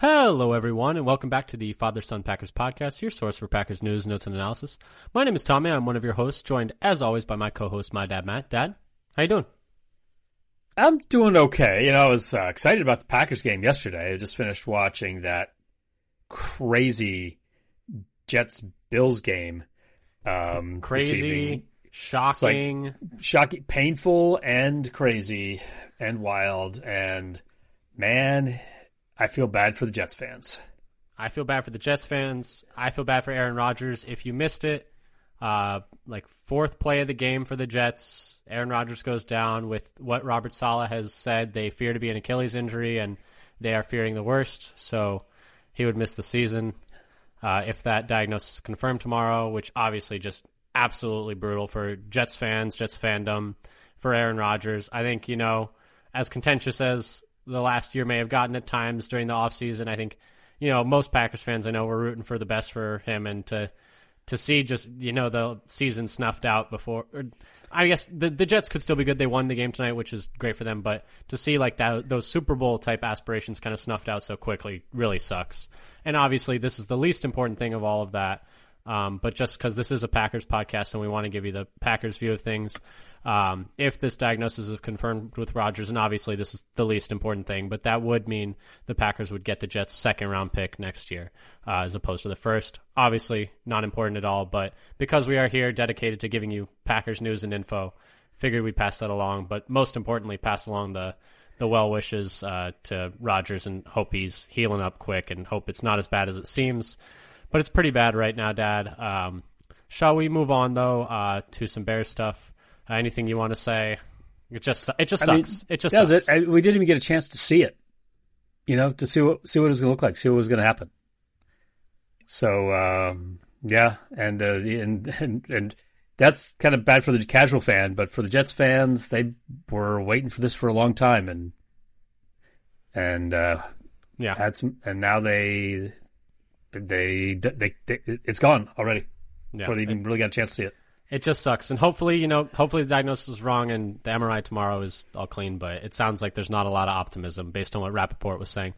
Hello, everyone, and welcome back to the Father Son Packers podcast, your source for Packers news, notes, and analysis. My name is Tommy. I'm one of your hosts, joined as always by my co-host, my dad, Matt. Dad, how you doing? I'm doing okay. You know, I was uh, excited about the Packers game yesterday. I just finished watching that crazy Jets Bills game. Um, crazy, shocking, like shocking, painful, and crazy, and wild, and man I feel bad for the Jets fans. I feel bad for the Jets fans. I feel bad for Aaron Rodgers. If you missed it, uh, like fourth play of the game for the Jets, Aaron Rodgers goes down with what Robert Saleh has said. They fear to be an Achilles injury, and they are fearing the worst. So he would miss the season uh, if that diagnosis is confirmed tomorrow, which obviously just absolutely brutal for Jets fans, Jets fandom, for Aaron Rodgers. I think, you know, as contentious as the last year may have gotten at times during the offseason. I think, you know, most Packers fans I know were rooting for the best for him and to to see just, you know, the season snuffed out before or, I guess the the Jets could still be good. They won the game tonight, which is great for them, but to see like that those Super Bowl type aspirations kind of snuffed out so quickly really sucks. And obviously, this is the least important thing of all of that. Um, but just because this is a Packers podcast and we want to give you the Packers view of things, um, if this diagnosis is confirmed with Rodgers, and obviously this is the least important thing, but that would mean the Packers would get the Jets' second round pick next year uh, as opposed to the first. Obviously, not important at all, but because we are here dedicated to giving you Packers news and info, figured we'd pass that along. But most importantly, pass along the the well wishes uh, to Rodgers and hope he's healing up quick and hope it's not as bad as it seems. But it's pretty bad right now, Dad. Um, shall we move on though uh, to some Bears stuff? Anything you want to say? It just it just sucks. Mean, it just does sucks. it. we didn't even get a chance to see it. You know, to see what see what it was going to look like, see what was going to happen. So um, yeah, and, uh, and and and that's kind of bad for the casual fan, but for the Jets fans, they were waiting for this for a long time, and and uh, yeah, had some, and now they they they, they, they it's gone already yeah, before they even it, really got a chance to see it. It just sucks, and hopefully, you know, hopefully the diagnosis is wrong and the MRI tomorrow is all clean. But it sounds like there's not a lot of optimism based on what Rapoport was saying.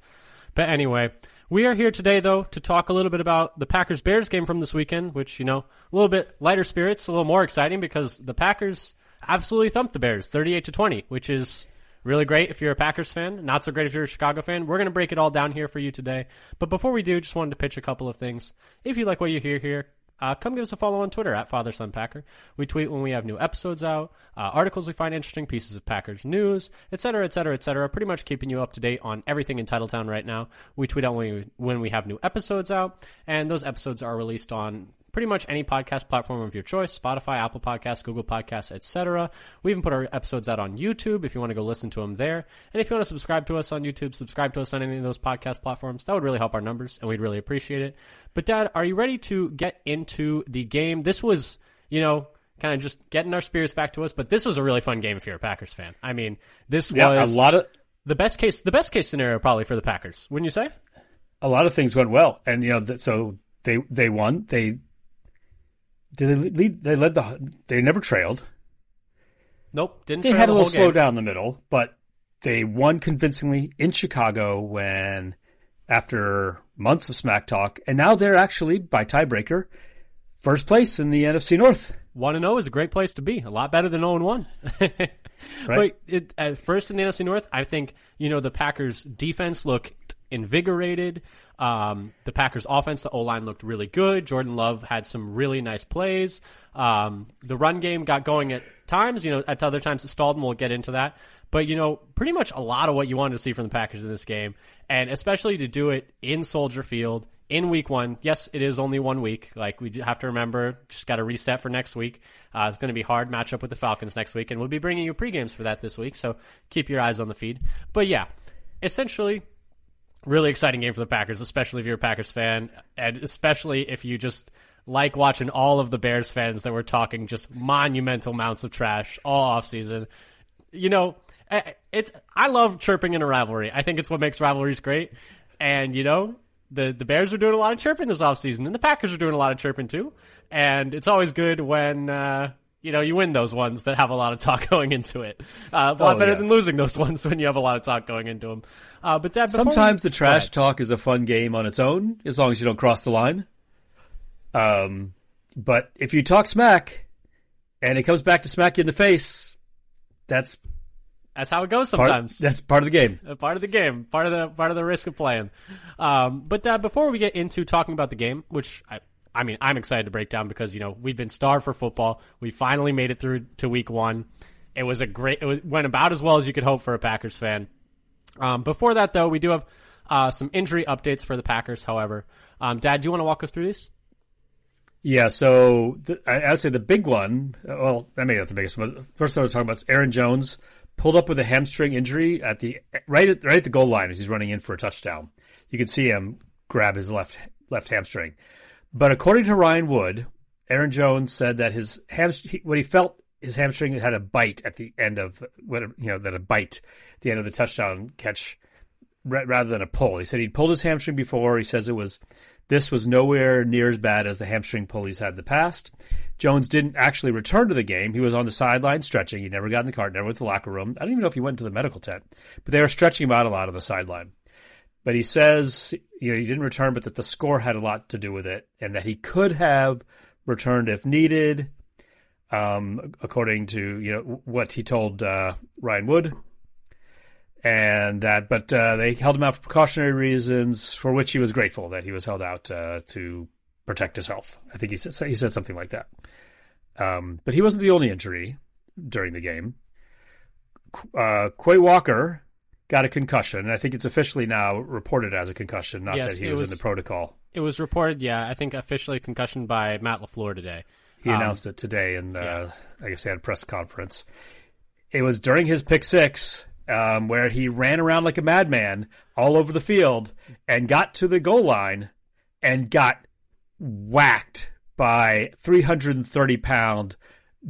But anyway, we are here today though to talk a little bit about the Packers Bears game from this weekend, which you know, a little bit lighter spirits, a little more exciting because the Packers absolutely thumped the Bears, 38 to 20, which is really great if you're a Packers fan, not so great if you're a Chicago fan. We're going to break it all down here for you today. But before we do, just wanted to pitch a couple of things. If you like what you hear here, uh, come give us a follow on Twitter at Father Son Packer. We tweet when we have new episodes out, uh, articles we find interesting, pieces of Packers news, etc., etc., etc. Pretty much keeping you up to date on everything in Titletown right now. We tweet out when we, when we have new episodes out, and those episodes are released on pretty much any podcast platform of your choice spotify apple podcasts google podcasts etc we even put our episodes out on youtube if you want to go listen to them there. And if you want to subscribe to us on youtube subscribe to us on any of those podcast platforms. That would really help our numbers and we'd really appreciate it. But dad are you ready to get into the game? This was you know kind of just getting our spirits back to us but this was a really fun game if you're a packers fan. I mean this yeah, was a lot of the best case the best case scenario probably for the packers wouldn't you say? A lot of things went well and you know so they they won. They did they lead? They led the. They never trailed. Nope, didn't. They had a little slow game. down the middle, but they won convincingly in Chicago when, after months of smack talk, and now they're actually by tiebreaker, first place in the NFC North. One and zero oh is a great place to be. A lot better than zero oh and one. right. But it, at first in the NFC North, I think you know the Packers' defense looked invigorated. Um, the Packers' offense, the O line looked really good. Jordan Love had some really nice plays. Um, the run game got going at times. You know, at other times it stalled, and we'll get into that. But you know, pretty much a lot of what you wanted to see from the Packers in this game, and especially to do it in Soldier Field in Week One. Yes, it is only one week. Like we have to remember, just got to reset for next week. Uh, it's going to be hard matchup with the Falcons next week, and we'll be bringing you pregames for that this week. So keep your eyes on the feed. But yeah, essentially really exciting game for the Packers, especially if you're a Packers fan, and especially if you just like watching all of the Bears fans that were talking just monumental amounts of trash all offseason. You know, it's I love chirping in a rivalry. I think it's what makes rivalries great. And you know, the the Bears are doing a lot of chirping this offseason, and the Packers are doing a lot of chirping too. And it's always good when uh, You know, you win those ones that have a lot of talk going into it. Uh, a lot Oh, better yeah. than losing those ones when you have a lot of talk going into them. Uh, but Dad, before we- Sometimes the trash talk is a fun game on its own, as long as you don't cross the line. Um, but if you talk smack, and it comes back to smack you in the face, that's That's how it goes part, sometimes. that's part of the game. part of the game, part of the part of the risk of playing. Um, but uh, before we get into talking about the game, which I, I mean, I'm excited to break down because you know we've been starved for football. We finally made it through to week one. It was a great. It was, went about as well as you could hope for a Packers fan. Um, before that, though, we do have uh, some injury updates for the Packers. However, um, Dad, do you want to walk us through these? Yeah, so the, I, would say the big one. Well, I mean not the biggest one. First, I was talking about is Aaron Jones pulled up with a hamstring injury at the right at right at the goal line as he's running in for a touchdown. You can see him grab his left left hamstring. But according to Ryan Wood, Aaron Jones said that his hamstring, what he felt his hamstring had a bite at the end of you know that a bite at the end of the touchdown catch rather than a pull. He said he'd pulled his hamstring before. He says it was this was nowhere near as bad as the hamstring pull he's had in the past. Jones didn't actually return to the game. He was on the sideline stretching. He never got in the car, never went to the locker room. I don't even know if he went to the medical tent, but they were stretching him out a lot on the sideline. But he says, you know, he didn't return, but that the score had a lot to do with it, and that he could have returned if needed, um, according to you know what he told uh, Ryan Wood. And that but uh, they held him out for precautionary reasons for which he was grateful that he was held out uh, to protect his health. I think he said, he said something like that. Um, but he wasn't the only injury during the game. Uh, Quay Walker got a concussion and I think it's officially now reported as a concussion not Yes, that he was, was- in the protocol It was reported, yeah, I think officially concussion by Matt Lafleur today. He announced it today, and uh, I guess he had a press conference. It was during his pick six um, where he ran around like a madman all over the field and got to the goal line and got whacked by 330 pound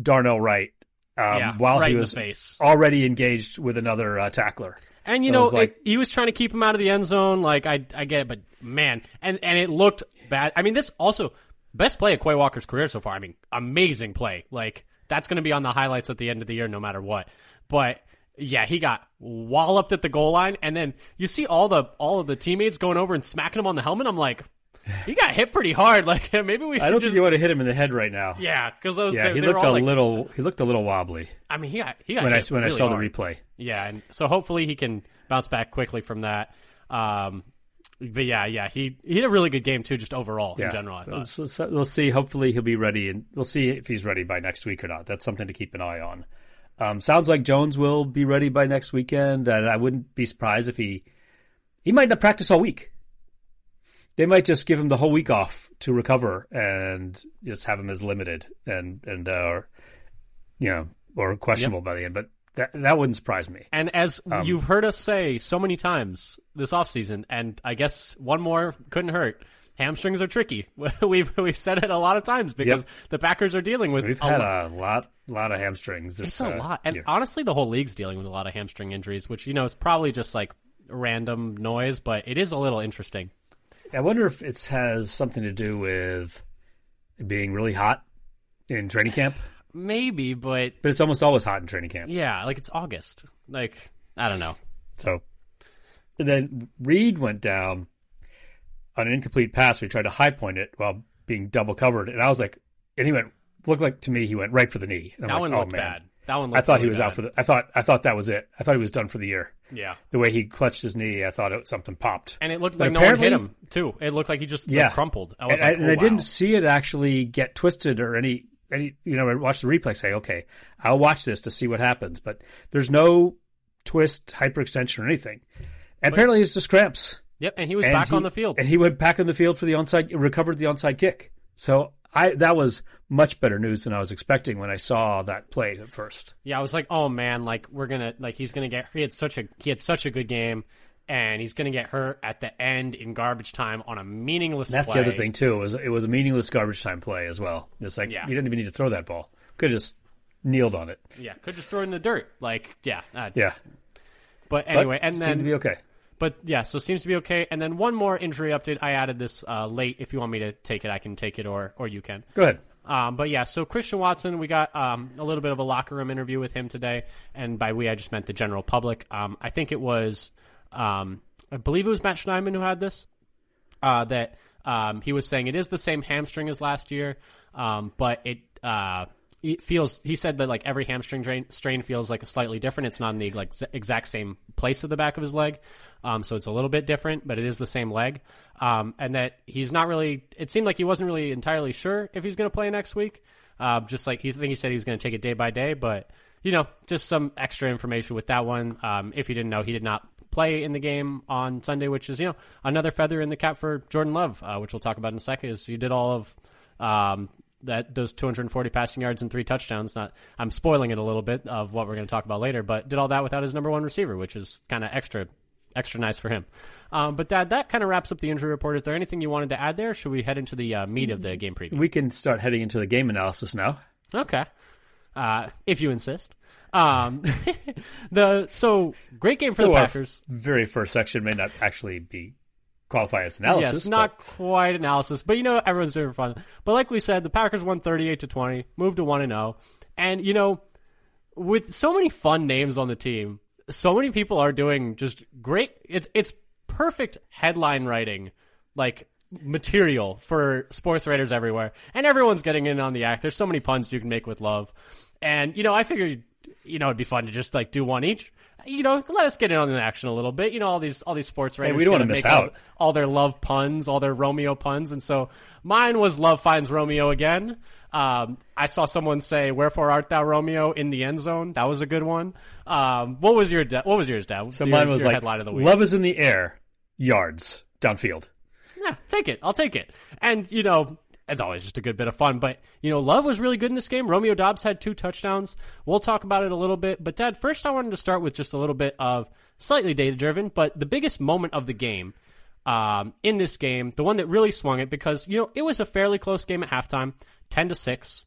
Darnell Wright um, yeah, while right he was already engaged with another uh, tackler. And you know, was like- it, he was trying to keep him out of the end zone. Like I, I get it, but man, and and it looked bad. I mean, this also best play of Quay Walker's career so far. I mean, amazing play. Like that's going to be on the highlights at the end of the year, no matter what. But yeah, he got walloped at the goal line, and then you see all the all of the teammates going over and smacking him on the helmet. I'm like, he got hit pretty hard. Like maybe we should I don't just think you want to hit him in the head right now. yeah, because those Yeah, they, he they were looked a like- little. He looked a little wobbly I mean, he got he got when I when I saw hard. the replay. Yeah, and so hopefully he can bounce back quickly from that. Um, but yeah, yeah, he he had a really good game too, just overall in general. I thought. Let's- let's- we'll see. Hopefully, he'll be ready, and we'll see if he's ready by next week or not. That's something to keep an eye on. Um, sounds like Jones will be ready by next weekend, and I wouldn't be surprised if he he might not practice all week. They might just give him the whole week off to recover and just have him as limited and and uh, or you know or questionable by the end. But that that wouldn't surprise me. And as Um, you've heard us say so many times this offseason, and I guess one more couldn't hurt. Hamstrings are tricky. we've we've said it a lot of times because Yep. the Packers are dealing with We've a had lot. a lot lot of hamstrings. This, It's a uh, lot, and year. honestly, the whole league's dealing with a lot of hamstring injuries, which you know is probably just like random noise, but it is a little interesting. I wonder if it has something to do with being really hot in training camp. Maybe, but But it's almost always hot in training camp. yeah, like it's August. Like I don't know. So and then Reed went down on an incomplete pass. We tried to high point it while being double covered, and I was like, and he went looked like to me he went right for the knee. And I'm That like, one oh, looked man. bad. That one. I thought really he was bad. out for the. I thought I thought that was it. I thought he was done for the year. Yeah, The way he clutched his knee, I thought it, something popped. and it looked But like no one hit him too. It looked like he just like, Yeah. crumpled. I and, was I, like, and oh, I didn't see it actually get twisted or any any you know I watched the replay say okay I'll watch this to see what happens but there's no twist hyperextension or anything and apparently it's just cramps Yep, and he was And back he- on the field. and he went back on the field for the onside recovered the onside kick so I that was much better news than I was expecting when I saw that play at first Yeah, I was like, oh man, like we're gonna like he's gonna get he had such a he had such a good game, and he's gonna get hurt at the end in garbage time on a meaningless. And that's play. the other thing too it was it was a meaningless garbage time play as well it's like Yeah. you didn't even need to throw that ball could have just kneeled on it Yeah, could just throw it in the dirt. Like yeah, uh, yeah But But anyway, and seemed then to be okay But yeah, so seems to be okay. And then one more injury update. I added this uh, late. If you want me to take it, I can take it, or or you can. go ahead Um, but yeah, so Christian Watson, we got um, a little bit of a locker room interview with him today, and by we I just meant the general public. Um, I think it was, um, I believe it was Matt Schneidman who had this. Uh, that um, he was saying it is the same hamstring as last year, um, but it. Uh, it feels he said that like every hamstring drain, strain feels like a slightly different. It's not in the like exact same place of the back of his leg. Um, so it's a little bit different but it is the same leg. Um, and that he's not really it seemed like he wasn't really entirely sure if he's going to play next week. Uh, just like he's, I think he said he was going to take it day by day but you know just some extra information with that one. Um, if you didn't know he did not play in the game on Sunday which is you know another feather in the cap for Jordan Love uh, which we'll talk about in a second is he did all of um, that those 240 passing yards and three touchdowns. Not, I'm spoiling it a little bit of what we're going to talk about later, but did all that without his number one receiver, which is kind of extra, extra nice for him. Um, but that that kind of wraps up the injury report. Is there anything you wanted to add there? should we head into the uh, meat of the game preview? We can start heading into the game analysis now. Okay, uh, if you insist. Um, the so great game for so the Packers. Very first section may not actually be qualify as analysis. Yes, not quite analysis, but you know everyone's doing fun. But like we said, the Packers won 38 to 20, moved to 1 and 0. And you know, with so many fun names on the team, so many people are doing just great it's it's perfect headline writing like material for sports writers everywhere. And everyone's getting in on the act. There's so many puns you can make with love. And you know, I figured you know, it'd be fun to just like do one each you know, let us get in on the action a little bit. You know, all these all these sports writers. Hey, we don't want to miss out. All, all, their love puns, all their Romeo puns, and so mine was "Love finds Romeo again." Um, I saw someone say "Wherefore art thou, Romeo?" in the end zone. That was a good one. Um, what was your de- What was yours, Dad? So your, mine was like headline of the week. "Love is in the air, yards downfield." Yeah, take it. I'll take it. And you know, it's always just a good bit of fun. But, you know, Love was really good in this game. Romeo Doubs had two touchdowns. We'll talk about it a little bit. But, Dad, first I wanted to start with just a little bit of slightly data driven, but the biggest moment of the game um, in this game, the one that really swung it, because, you know, it was a fairly close game at halftime, 10 to 6.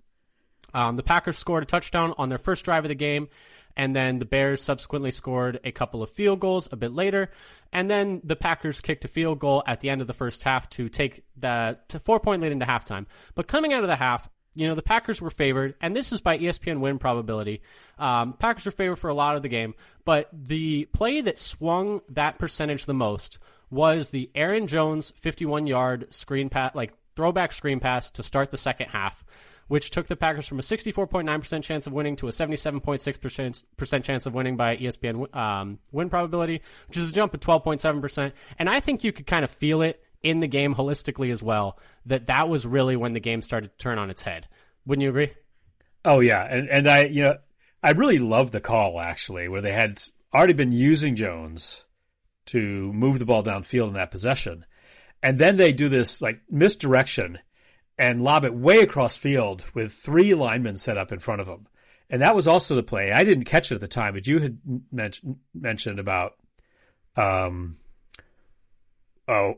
Um, the Packers scored a touchdown on their first drive of the game, and then the Bears subsequently scored a couple of field goals a bit later. And then the Packers kicked a field goal at the end of the first half to take the to four point lead into halftime. But coming out of the half, you know, the Packers were favored, and this is by ESPN win probability. Um, Packers were favored for a lot of the game, but the play that swung that percentage the most was the Aaron Jones 51 yard screen pass, like throwback screen pass to start the second half which took the Packers from a 64.9% chance of winning to a 77.6% chance of winning by ESPN um, win probability, which is a jump of 12.7%. And I think you could kind of feel it in the game holistically as well, that that was really when the game started to turn on its head. Wouldn't you agree? Oh, yeah. And, and I, you know, I really love the call actually, where they had already been using Jones to move the ball downfield in that possession. And then they do this like misdirection and lob it way across field with three linemen set up in front of him. And that was also the play. I didn't catch it at the time, but you had men- mentioned about um oh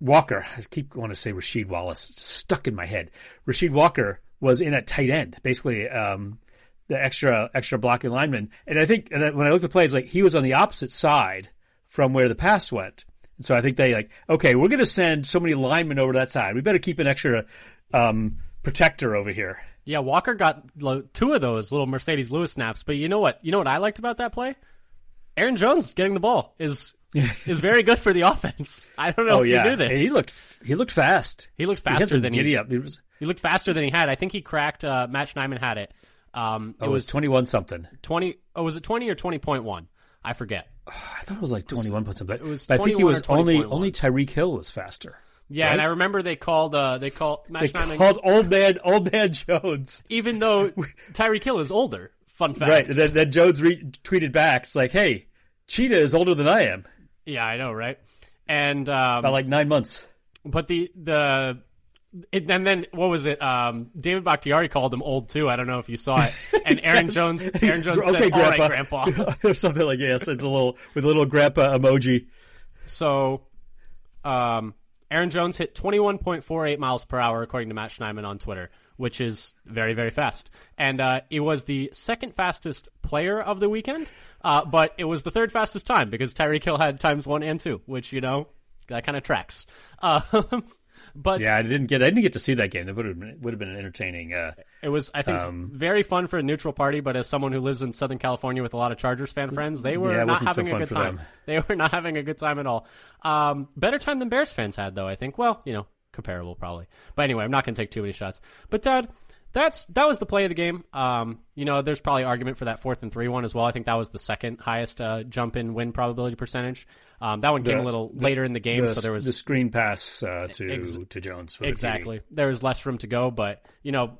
Walker. I keep going to say Rasheed Wallace. Stuck in my head. Rasheed Walker was in at tight end, basically um, the extra extra blocking lineman. And I think and when I looked at the play, it's like he was on the opposite side from where the pass went. And so I think they like, okay, we're going to send so many linemen over to that side. We better keep an extra um, protector over here. Yeah, Walker got two of those little Marcedes Lewis snaps. But you know what? You know what I liked about that play? Aaron Jones getting the ball is is very good for the offense. I don't know oh, if yeah. you knew this. He looked he looked fast. He looked faster he than he, up. He, was, he looked faster than he had. I think he cracked. Uh, Matt Schneidman had it. Um, it oh, was twenty one something. Twenty. Oh, was it twenty or twenty point one? I forget. I thought it was like twenty one point something. It was. I think he was only only Tyreek Hill was faster. Yeah, right? and I remember they called uh, they called Matt they called old man old man Jones, even though Tyreek Hill is older. Fun fact, right? Then, then Jones re- tweeted back, "It's like, hey, Cheetah is older than I am." Yeah, I know, right? And um, by like nine months. But the the it, and then what was it? Um, David Bakhtiari called him old too. I don't know if you saw it. And Aaron yes. Jones, Aaron Jones okay, said, grandpa. "All right, Grandpa," or something like yes, it's a little with a little grandpa emoji. So, um, Aaron Jones hit 21.48 miles per hour according to Matt Schneidman on Twitter, which is very very fast. And uh, it was the second fastest player of the weekend, uh, but it was the third fastest time because Tyreek Hill had times one and two, which you know that kind of tracks. Uh, But yeah, I didn't get I didn't get to see that game. That would have been would have been an entertaining. Uh, it was, I think, Um, very fun for a neutral party. But as someone who lives in Southern California with a lot of Chargers fan friends, they were Yeah, not wasn't so having a good time. them. They were not having a good time at all. Um, better time than Bears fans had, though. I think. Well, you know, comparable probably. But anyway, I'm not going to take too many shots. But Dad, that's that was the play of the game. Um, you know, there's probably argument for that fourth and three one as well. I think that was the second highest uh, jump in win probability percentage. Um, that one came The- a little later in the game, the, so there was the screen pass uh, to Ex- to Jones for the Exactly. There was less room to go, but you know,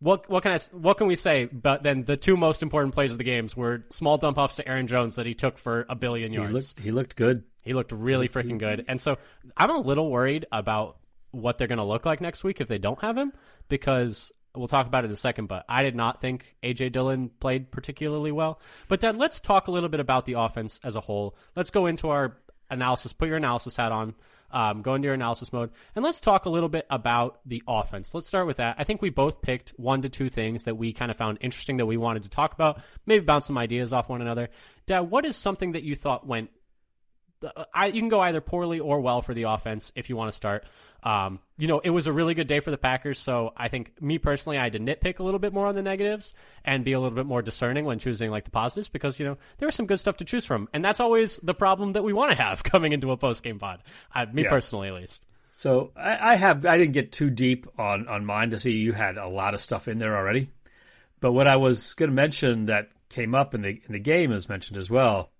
what what can I what can we say? But then the two most important plays of the games were small dump offs to Aaron Jones that he took for a billion He yards. looked he looked good. He looked really freaking good, and so I'm a little worried about what they're going to look like next week if they don't have him, because we'll talk about it in a second. But I did not think AJ Dillon played particularly well. But Dad, let's talk a little bit about the offense as a whole. Let's go into our analysis. Put your analysis hat on. Um, go into your analysis mode, and let's talk a little bit about the offense. Let's start with that. I think we both picked one to two things that we kind of found interesting that we wanted to talk about. Maybe bounce some ideas off one another. Dad, what is something that you thought went I, you can go either poorly or well for the offense if you want to start. Um, you know, it was a really good day for the Packers, so I think me personally, I had to nitpick a little bit more on the negatives and be a little bit more discerning when choosing like the positives because you know there was some good stuff to choose from, and that's always the problem that we want to have coming into a post game pod. Me Yeah. personally, at least. So I, I have I didn't get too deep on on mine to see you had a lot of stuff in there already. But what I was going to mention that came up in the in the game is mentioned as well.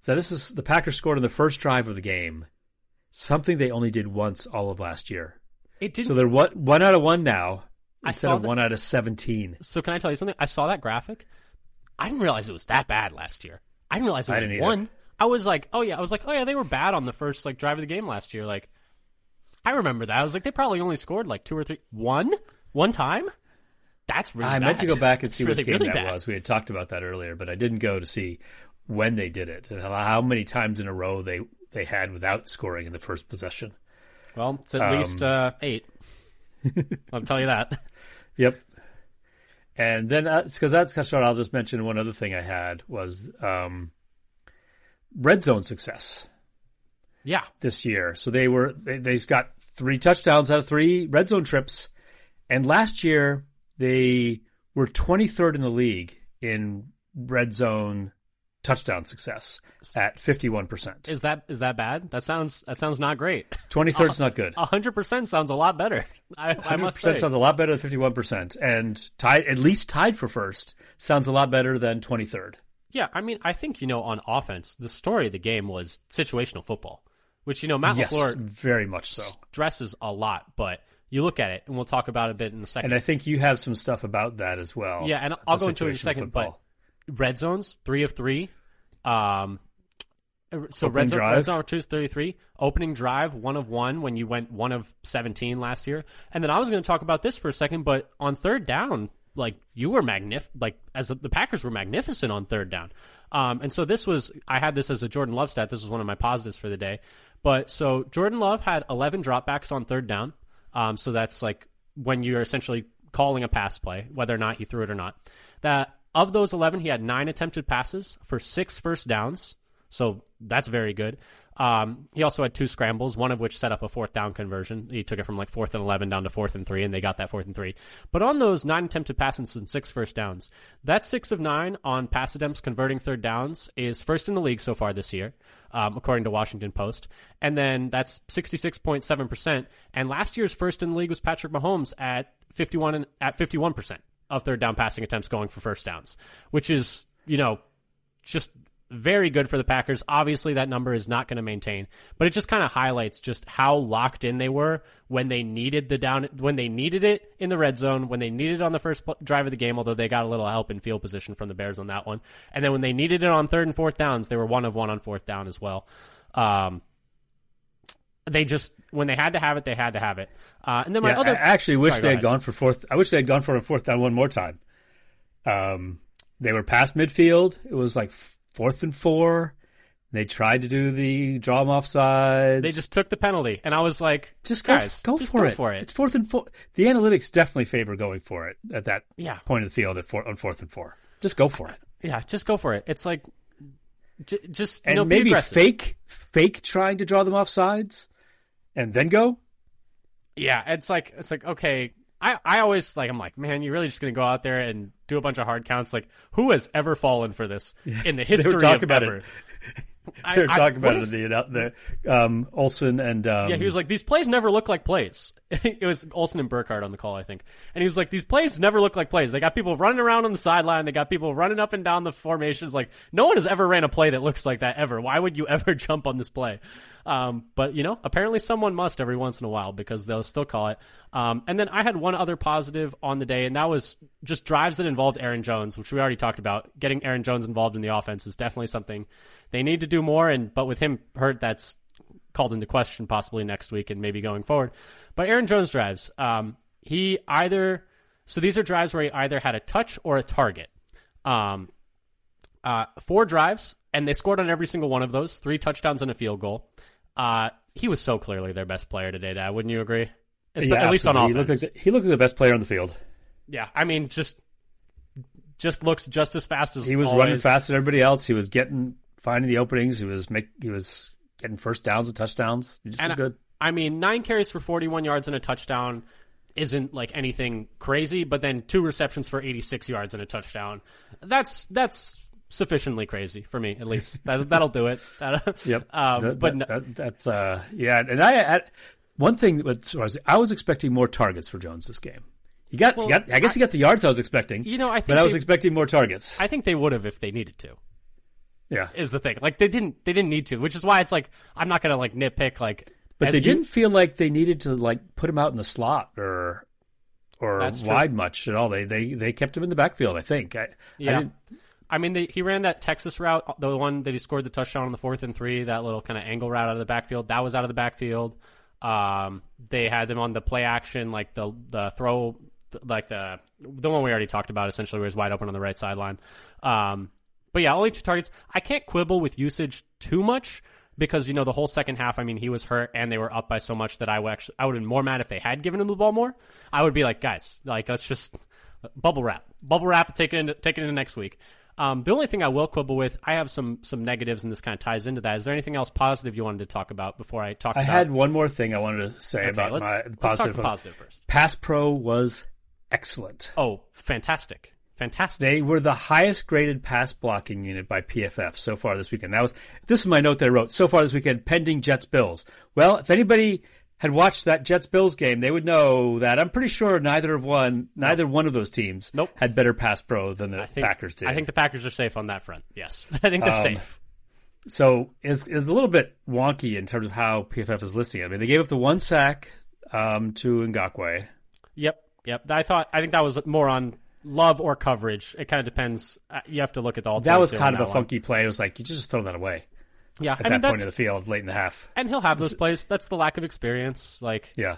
So this is the Packers scored on the first drive of the game, something they only did once all of last year. It didn't. So they're one one out of one now I instead saw of that- one out of seventeen. So can I tell you something? I saw that graphic. I didn't realize it was that bad last year. I didn't realize it I was either. one. I was like, oh yeah, I was like, oh yeah, they were bad on the first like drive of the game last year. Like, I remember that. I was like, they probably only scored like two or three, one, one time. That's really. I meant to go back and see It's which game really that bad. was. We had talked about that earlier, but I didn't go to see when they did it and how many times in a row they they had without scoring in the first possession. Well, it's at Um, least uh, eight. I'll tell you that. Yep. And then, because that's kind of started, I'll just mention one other thing I had was um, red zone success Yeah, this year. So they were they they got three touchdowns out of three red zone trips, and last year they were 23rd in the league in red zone touchdown success at 51%. is that is that bad? That sounds that sounds not great. 23rd is not good. hundred percent sounds a lot better. I, I must 100% say. sounds a lot better than 51%, and tied at least tied for first sounds a lot better than 23rd. Yeah, I mean, I think you know on offense, the story of the game was situational football, which you know Matt Yes, Lafleur very much so. stresses a lot, but you look at it, and we'll talk about it a bit in a second. And I think you have some stuff about that as well. yeah, and I'll go into it in a second. football. But red zones, three of three. Um, so Opening red zone, red zone two is thirty three. Opening drive, one of one when you went one of seventeen last year. And then I was going to talk about this for a second, but on third down, like you were magnif, like as the Packers were magnificent on third down. Um, and so this was, I had this as a Jordan Love stat. This was one of my positives for the day. But so Jordan Love had 11 dropbacks on third down. Um, so that's like when you're essentially calling a pass play, whether or not he threw it or not. That of those 11, he had nine attempted passes for six first downs. So that's very good. Um, he also had two scrambles, one of which set up a fourth down conversion. He took it from like fourth and 11 down to fourth and three, and they got that fourth and three. But on those nine attempted passes and six first downs, that six of nine on pass attempts converting third downs is first in the league so far this year, um, according to Washington Post. And then that's 66.7%. And last year's first in the league was Patrick Mahomes at 51 and, at 51% of third down passing attempts going for first downs, which is, you know, just very good for the Packers. Obviously, that number is not going to maintain, but it just kind of highlights just how locked in they were when they needed the down, when they needed it in the red zone, when they needed it on the first drive of the game. Although they got a little help in field position from the Bears on that one, and then when they needed it on third and fourth downs, they were one of one on fourth down as well. Um, they just when they had to have it, they had to have it. Uh, and then my Yeah, other, I actually wish Sorry, they go had gone for fourth. I wish they had gone for a fourth down one more time. Um, they were past midfield. It was like fourth and four. They tried to do the draw them off sides. they just took the penalty, and I was like, just go, guys, go just for go it. for it. It's fourth and four. The analytics definitely favor going for it at that Yeah. point of the field at four, on fourth and four. Just go for it. Yeah, just go for it. It's like, j- just you And know, maybe fake, fake trying to draw them off sides, and then go. Yeah, it's like it's like okay. I, I always like I'm like man, you're really just gonna go out there and do a bunch of hard counts. Like who has ever fallen for this in the history of about ever? I- They were I- talking what about is- it in the, the um, Olsen and um, Yeah, he was like, these plays never look like plays. it was Olsen and Burkhardt on the call, I think. And he was like, these plays never look like plays. They got people running around on the sideline. They got people running up and down the formations. Like, no one has ever ran a play that looks like that ever. Why would you ever jump on this play? Um, but, you know, apparently someone must every once in a while because they'll still call it. Um, and then I had one other positive on the day, and that was just drives that involved Aaron Jones, which we already talked about. Getting Aaron Jones involved in the offense is definitely something they need to do more. And but with him hurt, that's called into question possibly next week and maybe going forward. But Aaron Jones drives. Um, he either so these are drives where he either had a touch or a target. Um, uh, four drives, and they scored on every single one of those. Three touchdowns and a field goal. Uh, he was so clearly their best player today. Dad, wouldn't you agree? Espe- Yeah, At least on offense. He looked, like the, he looked like the best player on the field. yeah, I mean, just just looks just as fast as He was always. running faster than everybody else. He was getting finding the openings. He was make he was getting first downs and touchdowns. He just And good. I mean, nine carries for 41 yards and a touchdown isn't like anything crazy, but then two receptions for 86 yards and a touchdown. That's that's sufficiently crazy for me, at least. That, that'll do it. Yep. Um, That- but that- no- that- that's uh yeah. And I, I one thing that was I was expecting more targets for Jones this game. He got, he got I guess he got the yards I was expecting. You know, I think but I was expecting more targets. I think they would have if they needed to. Yeah, Is the thing like they didn't they didn't need to, which is why it's like I'm not gonna like nitpick like. but they you- didn't feel like they needed to like put him out in the slot or or wide much at all. They they they kept him in the backfield. I think. I, I Yeah. didn't- I mean, they, he ran that Texas route, the one that he scored the touchdown on the fourth and three, that little kind of angle route out of the backfield. That was out of the backfield. Um, they had them on the play action, like the the throw, like the the one we already talked about, essentially, where he's wide open on the right sideline. Um, but yeah, only two targets. I can't quibble with usage too much because you know the whole second half. I mean, he was hurt and they were up by so much that I would actually I would have been more mad if they had given him the ball more. I would be like, guys, like let's just bubble wrap, bubble wrap, take it into, take it into next week. Um, the only thing I will quibble with, I have some some negatives, and this kind of ties into that. Is there anything else positive you wanted to talk about before I talk? About I about, had one more thing I wanted to say okay, about let's, my let's talk positive. positive first. Pass Pro was excellent. Oh, fantastic, fantastic. They were the highest graded pass blocking unit by PFF so far this weekend. That was this is my note that I wrote so far this weekend. Pending Jets Bills. Well, if anybody had watched that Jets Bills game, they would know that I'm pretty sure neither of one, neither one of those teams, Nope. had better pass pro than the think, Packers did. I think the Packers are safe on that front. Yes, I think they're Um, safe. so is is a little bit wonky in terms of how PFF is listing it. I mean, they gave up the one sack um, to Ngakoue. Yep, yep. I thought I think that was more on love or coverage. It kind of depends. Uh, You have to look at the all. That was kind of a one. funky play. It was like you just throw that away Yeah, at I mean that point of the field, late in the half. and he'll have those plays. That's the lack of experience. Like Yeah.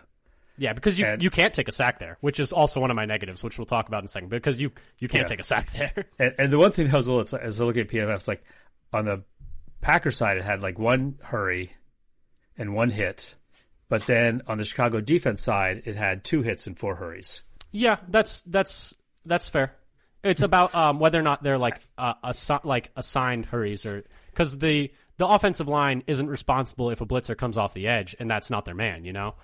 Yeah, because you, And- you can't take a sack there, which is also one of my negatives, which we'll talk about in a second. Because you you can't Yeah. take a sack there. And, and the one thing that was a little, as I look at PFF, like on the Packer side, it had like one hurry and one hit, but then on the Chicago defense side, it had two hits and four hurries. yeah, that's that's that's fair. It's about um, whether or not they're like uh, assi- like assigned hurries or because the the offensive line isn't responsible if a blitzer comes off the edge and that's not their man, you know.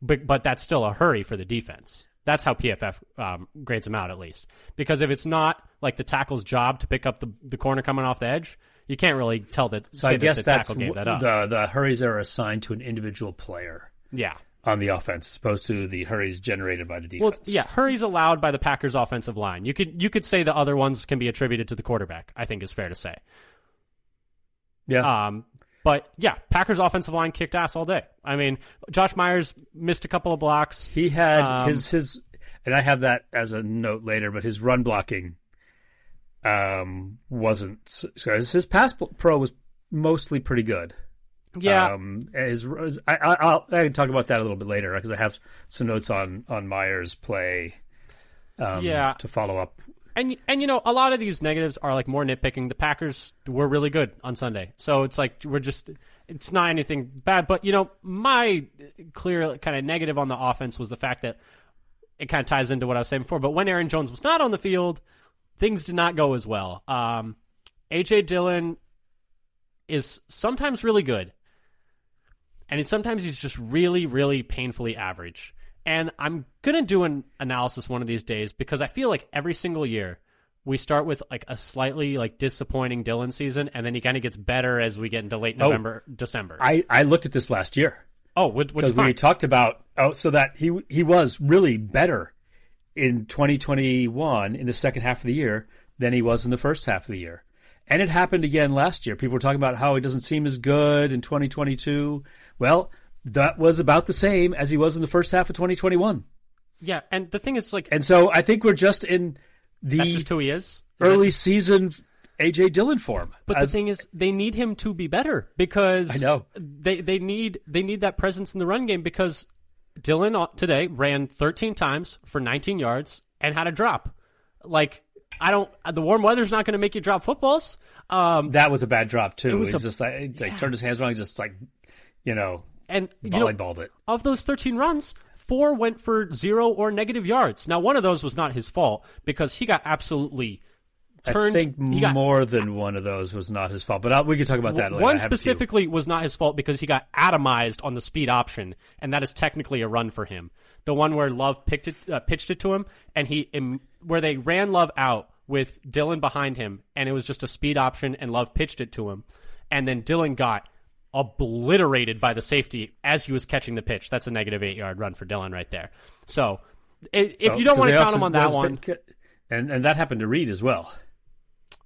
But but that's still a hurry for the defense. That's how PFF um, grades them out at least. Because if it's not like the tackle's job to pick up the, the corner coming off the edge, you can't really tell that. So I guess that the that's gave that up. the the hurries are assigned to an individual player yeah. On the offense, as opposed to the hurries generated by the defense. Well, yeah, hurries allowed by the Packers' offensive line. You could you could say the other ones can be attributed to the quarterback. I think is fair to say. yeah. Um, but yeah, Packers' offensive line kicked ass all day. I mean, Josh Myers missed a couple of blocks. He had Um, his his, and I have that as a note later. But his run blocking, um, wasn't so his, his pass pro was mostly pretty good. Yeah, Um, his, his- I, I, I'll I can talk about that a little bit later because I have some notes on on Myers' play. Um, Yeah. to follow up. and and you know a lot of these negatives are like more nitpicking. The Packers were really good on Sunday, so it's like we're just it's not anything bad. But you know my clear kind of negative on the offense was the fact that it kind of ties into what I was saying before. But when Aaron Jones was not on the field, things did not go as well. Um, AJ Dillon is sometimes really good. And sometimes he's just really, really painfully average. And I'm gonna do an analysis one of these days because I feel like every single year we start with like a slightly like disappointing Dillon season, and then he kind of gets better as we get into late oh. November, December. I, I looked at this last year oh, because we talked about oh, so that he he was really better in 2021 in the second half of the year than he was in the first half of the year. And it happened again last year. People were talking about how he doesn't seem as good in 2022. Well, that was about the same as he was in the first half of 2021. yeah, and the thing is, like, And so I think we're just in the that's just who he is. Early season AJ Dillon form. But As- the thing is, they need him to be better because I know. they they need they need that presence in the run game because Dillon uh, today ran 13 times for 19 yards and had a drop. Like I don't, the warm weather's not going to make you drop footballs. Um, that was a bad drop too. It was a- just like, it's like turned his hands around, and just like you know, and you know, it. of those 13 runs, four went for zero or negative yards. Now, one of those was not his fault because he got absolutely turned. I think got more than one of those was not his fault, but uh, we could talk about that later. One a few. specifically was not his fault because he got atomized on the speed option, and that is technically a run for him. The one where Love picked it, uh, pitched it to him, and he im- where they ran Love out with Dillon behind him, and it was just a speed option, and Love pitched it to him, and then Dillon got obliterated by the safety as he was catching the pitch. That's a negative eight yard run for Dillon right there. So if Oh, you don't want to count him on that one, and and that happened to Reed as well,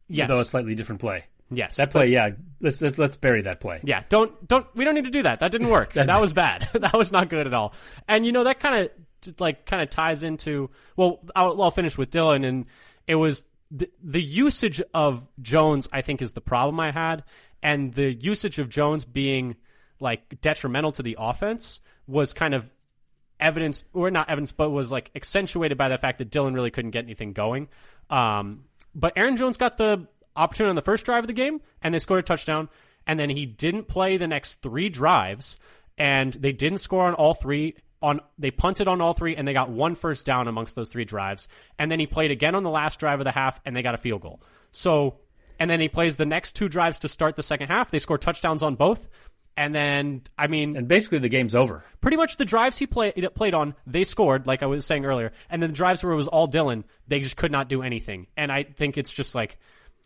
yes, though a slightly different play. yes, That play, yeah, let's let's, let's bury that play. Yeah, don't don't we don't need to do that. That didn't work. that was bad. that was not good at all. And you know that kind of like kind of ties into well, I'll, I'll finish with Dillon and it was the, the usage of Jones I think is the problem I had and the usage of Jones being like detrimental to the offense was kind of evidence or not evidence but was like accentuated by the fact that Dillon really couldn't get anything going. Um, but Aaron Jones got the opportunity on the first drive of the game and they scored a touchdown and then he didn't play the next 3 drives and they didn't score on all 3 on they punted on all 3 and they got one first down amongst those 3 drives and then he played again on the last drive of the half and they got a field goal. So and then he plays the next two drives to start the second half. They score touchdowns on both. And then, I mean, And basically, the game's over. pretty much the drives he play, played on, they scored, like I was saying earlier. And then the drives where it was all Dillon, they just could not do anything. And I think it's just like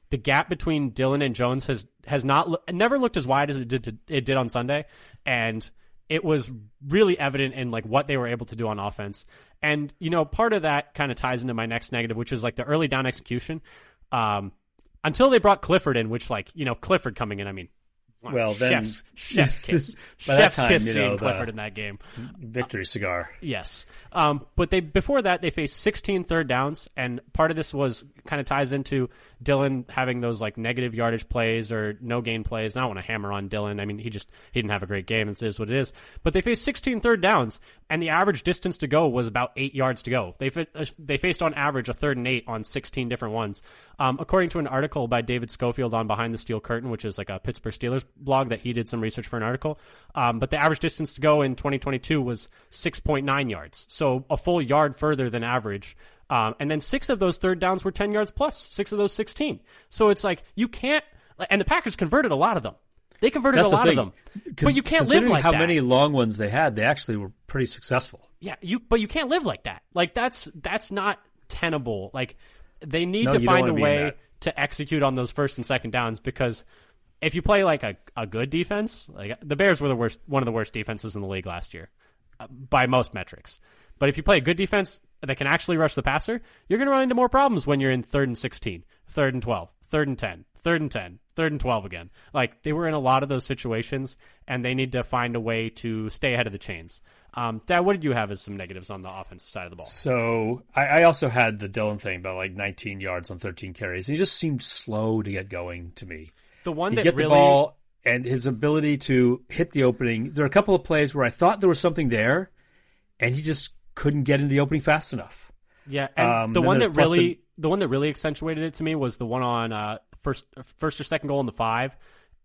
the gap between Dillon and Jones has has not never looked as wide as it did to, it did on Sunday, and it was really evident in like what they were able to do on offense. And you know, part of that kind of ties into my next negative, which is like the early down execution. Um, until they brought Clifford in, which like you know Clifford coming in, I mean. Well, then- chef's, chef's kiss, chef's time, kiss you know, the- Clifford in that game. Victory cigar. Yes. Um, but they before that they faced 16 third downs, and part of this was kind of ties into Dillon having those like negative yardage plays or no gain plays. And I don't want to hammer on Dillon. I mean, he just he didn't have a great game. It is what it is. But they faced 16 third downs, and the average distance to go was about eight yards to go. They they faced on average a third and eight on 16 different ones. Um, according to an article by David Schofield on Behind the Steel Curtain, which is like a Pittsburgh Steelers blog that he did some research for an article. Um, but the average distance to go in 2022 was 6.9 yards, so a full yard further than average. Um, and then six of those third downs were 10 yards plus, six of those 16. So it's like you can't, and the Packers converted a lot of them. They converted That's a lot of them, but you can't live like how that. many long ones they had, they actually were pretty successful. Yeah, you but you can't live like that. Like that's that's not tenable. Like they need No, to find a wanna be in way to execute on those first and second downs because if you play like a, a good defense, like the Bears were the worst one of the worst defenses in the league last year uh, by most metrics. But if you play a good defense that can actually rush the passer, you're going to run into more problems when you're in third and 16, third and 12, third and 10, third and 10, third and 12 again. Like they were in a lot of those situations and they need to find a way to stay ahead of the chains. Um, Dad, what did you have as some negatives on the offensive side of the ball? So I, I also had the Dillon thing about like 19 yards on 13 carries. He just seemed slow to get going to me. The one that get really the ball and his ability to hit the opening. There are a couple of plays where I thought there was something there, and he just couldn't get into the opening fast enough. Yeah, and Um, the one that really the... one that really accentuated it to me was the one on uh, first first or second goal in the five,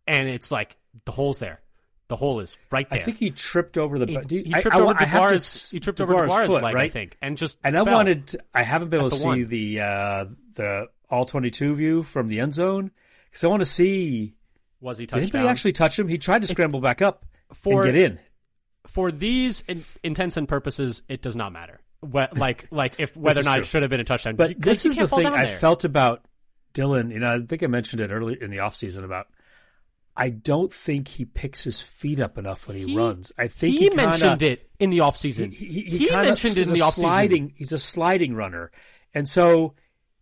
and it's like the hole's there. The hole is right there. I think he tripped over the. he, you- he tripped I, over I have to DeGuara's. s- He tripped over DeGuara's foot, leg, right? I think, and just And I wanted. To, I haven't been able to the see one. the uh, the all 22 view from the end zone because I want to see was he touched? did anybody actually touch him. He tried to scramble back up for and get in. for these in, intents and purposes, it does not matter. What, like like if whether or not true. it should have been a touchdown. But You- this is the thing I felt about Dillon. You know, I think I mentioned it early in the offseason about I don't think he picks his feet up enough when he, He- runs. I think he, he, kinda, mentioned it in the offseason. He, He, he, he mentioned it in the offseason. sliding. He's a sliding runner, and so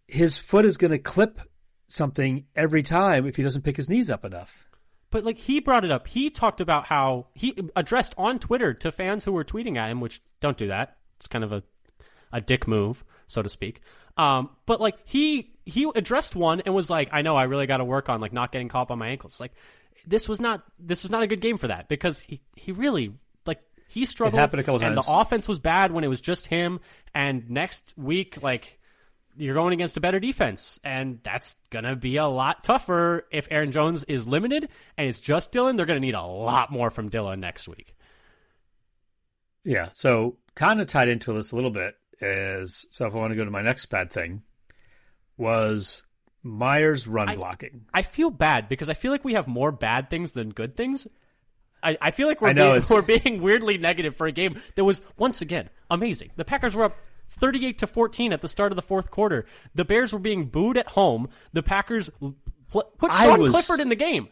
his foot is going to clip something every time if he doesn't pick his knees up enough. But like he brought it up. He talked about how he addressed on Twitter to fans who were tweeting at him, which don't do that. It's kind of a a dick move, so to speak. Um, but like he he addressed one and was like, I know I really got to work on like not getting caught by my ankles. Like this was not this was not a good game for that because he he really like he struggled. happened a couple and times. the offense was bad when it was just him. And next week, like you're going against a better defense, and that's gonna be a lot tougher if Aaron Jones is limited and it's just Dillon. They're gonna need a lot more from Dillon next week. Yeah. So kind of tied into this a little bit is so if I want to go to my next bad thing was Myers run I- blocking. I feel bad because I feel like we have more bad things than good things. I, I feel like we're I being, we're being weirdly negative for a game that was once again amazing. The Packers were up 38 to 14 at the start of the fourth quarter. The Bears were being booed at home. The Packers pl- put Sean was- Clifford in the game.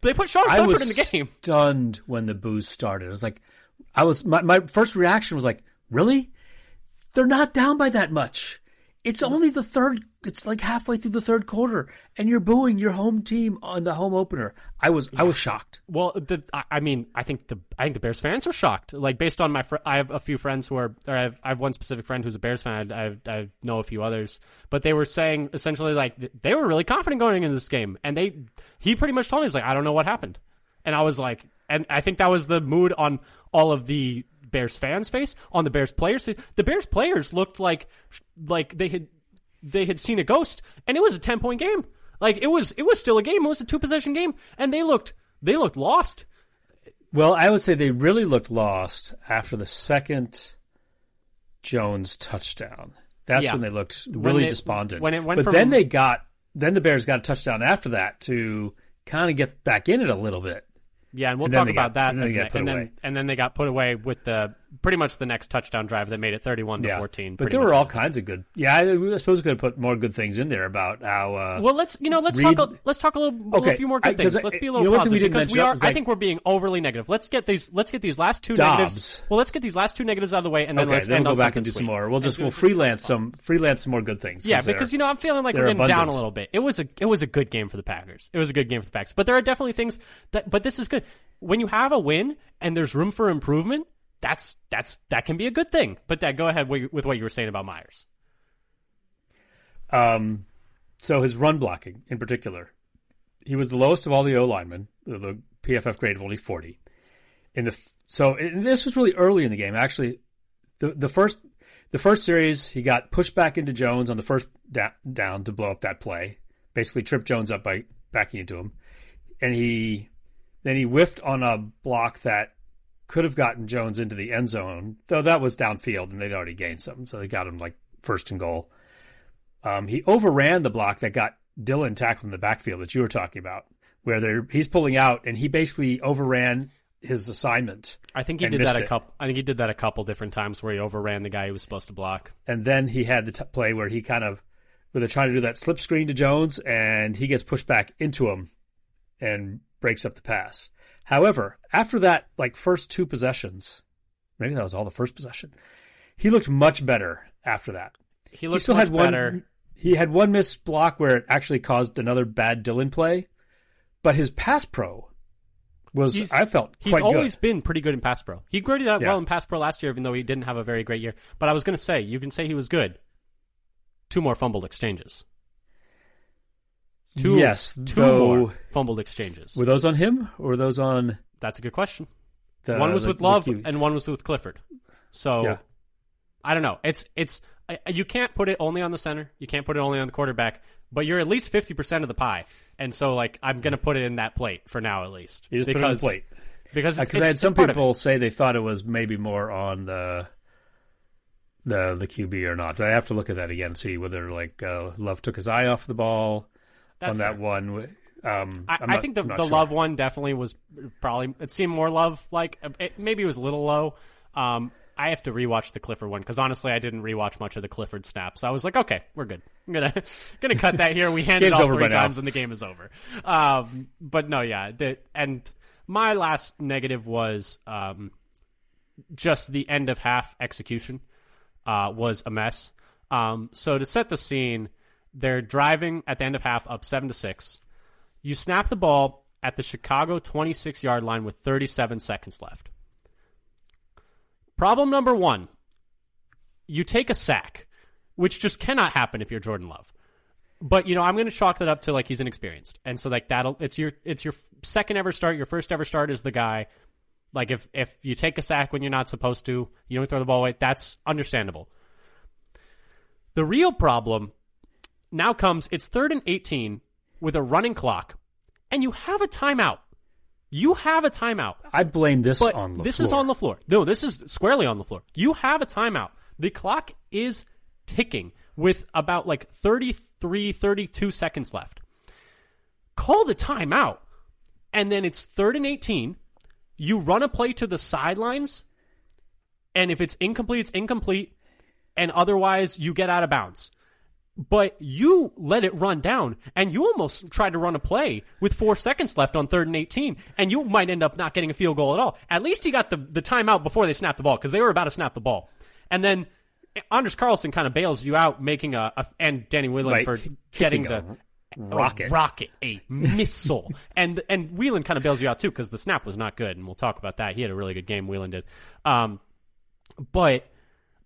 They put Sean I Clifford in the game. stunned when the booze started. It was like, I was my, my first reaction was like, really? They're not down by that much. It's only the third. It's like halfway through the third quarter, and you're booing your home team on the home opener. I was I was shocked. Well, the I, I mean, I think the I think the Bears fans are shocked. Like based on my, fr- I have a few friends who are, or I have, I have one specific friend who's a Bears fan. I, I, I know a few others, but they were saying essentially like they were really confident going into this game, and they, he pretty much told me he's like, I don't know what happened, and I was like, and I think that was the mood on all of the Bears fans' face, on the Bears players' face. The Bears players looked like, like they had, they had seen a ghost, and it was a ten point game. Like it was, it was still a game. It was a two possession game, and they looked, they looked lost. Well, I would say they really looked lost after the second Jones touchdown. That's Yeah. when they looked really they- despondent. when it went but from- then they got then the Bears got a touchdown after that to kind of get back in it a little bit. Yeah, and we'll And talk about that. and then as they got ne- put and then and then they got put away with the pretty much the next touchdown drive that made it thirty-one to Yeah, fourteen. but there were all kinds of good. Yeah, I, I suppose we could have put more good things in there about how. Uh, Well, let's you know let's Reed- talk a, let's talk a little okay. a few more I- good things. 'cause Let's be a you little know, we positive because we are. is I think we're being overly negative. Let's get these let's get these last two Doubs. negatives. Well, let's get these last two negatives out of the way, and then okay, let's then end we'll go back and do sweet. some more. We'll just we'll freelance some freelance some more good things. Yeah, because you know I'm feeling like we're getting down a little bit. It was a it was a good game for the Packers. It was a good game for the Packers. But there are definitely things that but this is good. When you have a win and there's room for improvement, that's that's that can be a good thing. But that go ahead with what you were saying about Myers. Um, so his run blocking in particular, he was the lowest of all the O linemen, the- PFF grade of only forty. In the so this was really early in the game. Actually, the the first the first series he got pushed back into Jones on the first da- down to blow up that play. Basically, tripped Jones up by backing into him, and he then he whiffed on a block that could have gotten Jones into the end zone, though that was downfield and they'd already gained something, so they got him like first and goal. Um, he overran the block that got Dillon tackled in the backfield that you were talking about, where they're, he's pulling out and he basically overran his assignment. I think he did that a couple. I think he did that a couple different times where he overran the guy he was supposed to block. And then he had the t- play where he kind of, where they're trying to do that slip screen to Jones and he gets pushed back into him and breaks up the pass. However, after that, like first two possessions, maybe that was all the first possession, he looked much better after that. He He looked still much had one. better. He had one missed block where it actually caused another bad Dillon play, but his pass pro was He's- I felt He's always good. been pretty good in pass pro. He graded out Yeah. well in pass pro last year, even though he didn't have a very great year. But I was going to say, you can say he was good. Two more fumbled exchanges. Two, yes, two though more fumbled exchanges. were those on him or were those on That's a good question. the one was the- with Love QB? and one was with Clifford. So Yeah. I don't know. It's it's you can't put it only on the center. You can't put it only on the quarterback. But you're at least fifty percent of the pie, and so like I'm gonna put it in that plate for now at least. You just put it on the plate. because it's, because I had some people say they thought it was maybe more on the the the QB or not. I have to look at that again, and see whether like uh, Love took his eye off the ball That's on fair. that one. Um, I, I'm I think the the sure. love one definitely was probably it seemed more love like it, maybe it was a little low. Um, I have to rewatch the Clifford one because honestly, I didn't rewatch much of the Clifford snaps. I was like, okay, we're good. I'm gonna gonna cut that here. We handed off three now. times and the game is over. Um, but no, yeah, the, and my last negative was um, just the end of half execution uh, was a mess. Um, so to set the scene, they're driving at the end of half up seven to six. You snap the ball at the Chicago 26 yard line with 37 seconds left. Problem number one you take a sack, which just cannot happen if you're Jordan Love. But you know, I'm going to chalk that up to like he's inexperienced, and so like that'll it's your it's your second ever start, your first ever start is the guy. Like if if you take a sack when you're not supposed to, you don't throw the ball away. That's understandable. The real problem now comes. It's third and 18 with a running clock, and you have a timeout. You have a timeout. I blame this But on the this floor. is on LaFleur. No, this is squarely on LaFleur. You have a timeout. The clock is ticking with about like 33, 32 seconds left. Call the timeout. And then it's third and 18. You run a play to the sidelines. And if it's incomplete, it's incomplete. And otherwise, you get out of bounds. But you let it run down, and you almost tried to run a play with four seconds left on third and 18, and you might end up not getting a field goal at all. At least he got the, the timeout before they snapped the ball, because they were about to snap the ball. And then Anders Carlson kind of bails you out, making a, a and Danny Whelan Right, for getting the rocket. a rocket, a missile, and and Whelan kind of bails you out too because the snap was not good, and we'll talk about that. He had a really good game. Whelan did, um, but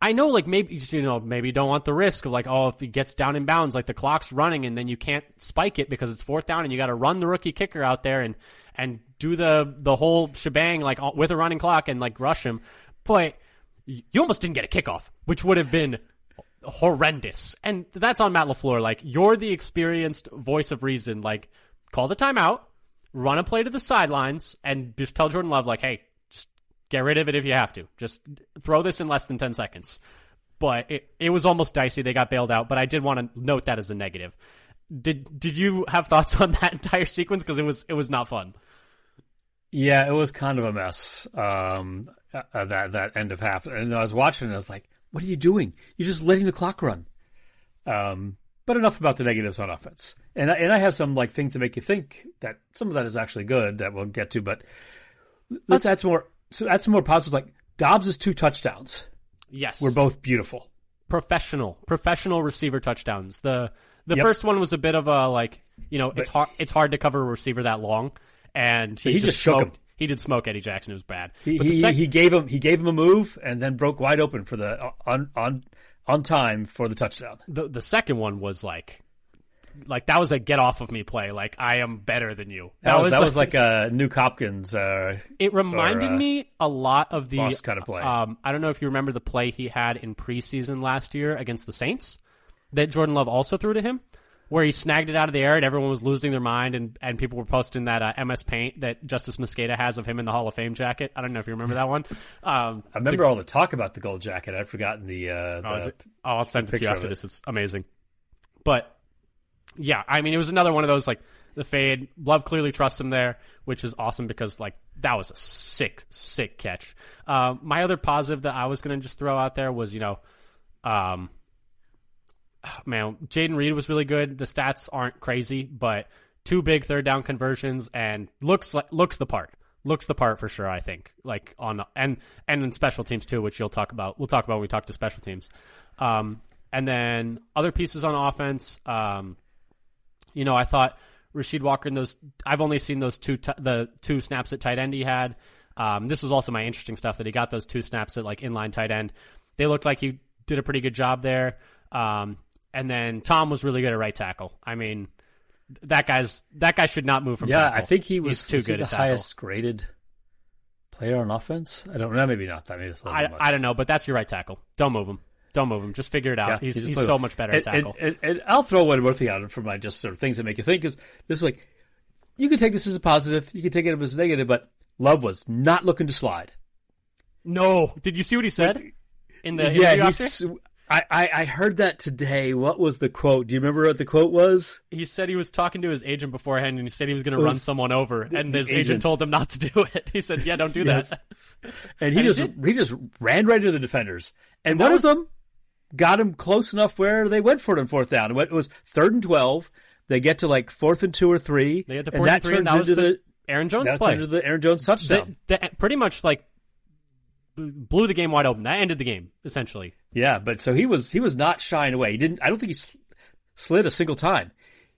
I know like maybe you know maybe you don't want the risk of like oh if he gets down in bounds like the clock's running and then you can't spike it because it's fourth down and you got to run the rookie kicker out there and and do the the whole shebang like with a running clock and like rush him, but you almost didn't get a kickoff, which would have been horrendous. And that's on Matt LaFleur. Like, you're the experienced voice of reason. Like, call the timeout, run a play to the sidelines, and just tell Jordan Love, like, hey, get rid of it if you have to. Just throw this in less than 10 seconds. But it, it was almost dicey. They got bailed out, but I did want to note that as a negative. Did did you have thoughts on that entire sequence? Because it was it was not fun. Yeah, it was kind of a mess. Um, uh, that that end of half, and I was watching, and I was like, "What are you doing? You're just letting the clock run." Um, but enough about the negatives on offense, and I, and I have some like things to make you think that some of that is actually good that we'll get to. But let's add some more. So that's some more positives. Like Doubs' two touchdowns Yes, were both beautiful. professional professional receiver touchdowns. The the Yep. first one was a bit of a like you know it's hard it's hard to cover a receiver that long, and he, he just shook smoked, him. He did smoke Eddie Jackson. It was bad. He he, sec- he gave him he gave him a move and then broke wide open for the uh, on on on time for the touchdown. the the second one was like like that was a get off of me play. Like I am better than you. That, was that was like a Nuk Hopkins. Uh, It reminded or, uh, me a lot of the Moss kinda play. Um, I don't know if you remember the play he had in preseason last year against the Saints that Jordan Love also threw to him, where he snagged it out of the air and everyone was losing their mind and, and people were posting that uh, MS Paint that Justis Mosqueda has of him in the Hall of Fame jacket. I don't know if you remember that one. Um, I remember all the talk about the gold jacket. I'd forgotten the. Uh, Oh, the it? Oh, I'll send it to you after it. this. It's amazing. But yeah, I mean, it was another one of those like the fade. Love clearly trusts him there, which is awesome because like that was a sick, sick catch. Um, my other positive that I was going to just throw out there was you know, um, man, Jayden Reed was really good. The stats aren't crazy, but two big third down conversions and looks like looks the part. Looks the part for sure. I think like on and and in special teams too, which you'll talk about. We'll talk about when we talk to special teams. Um, and then other pieces on offense. Um, you know, I thought Rasheed Walker in those. I've only seen those two t- the two snaps at tight end he had. Um, this was also my interesting stuff that he got those two snaps at like inline tight end. They looked like he did a pretty good job there. Um, and then Tom was really good at right tackle. I mean, that guy's that guy should not move from. yeah, tackle. I think he was, He's too was he good the at tackle. highest graded player on offense. I don't know. Maybe not that. Maybe that's a little I. I don't know, but that's your right tackle. Don't move him. Don't move him. Just figure it out. Yeah, he's he's he's so much better at And, and, tackle. and, and I'll throw one more thing out for my just sort of things that make you think. Is this is like you can take this as a positive, you can take it as a negative, but Love was not looking to slide. no, did you see what he said in the yeah, interview he's. I, I, I heard that today. What was the quote? Do you remember what the quote was? He said he was talking to his agent beforehand, and he said he was going to run someone over, and his agent. agent. told him not to do it. He said, "Yeah, don't do Yes. that." And he And just he just ran right into the defenders. And, that one was- of them got him close enough where they went for it on fourth down. It was third and twelve. They get to like fourth and two or three. They had to and fourth that and three, and that was into the the Aaron Jones that play. turns into the Aaron Jones touchdown. That- that pretty much like blew the game wide open. That ended the game essentially. Yeah, but so he was he was not shying away. He didn't. I don't think he sl- slid a single time.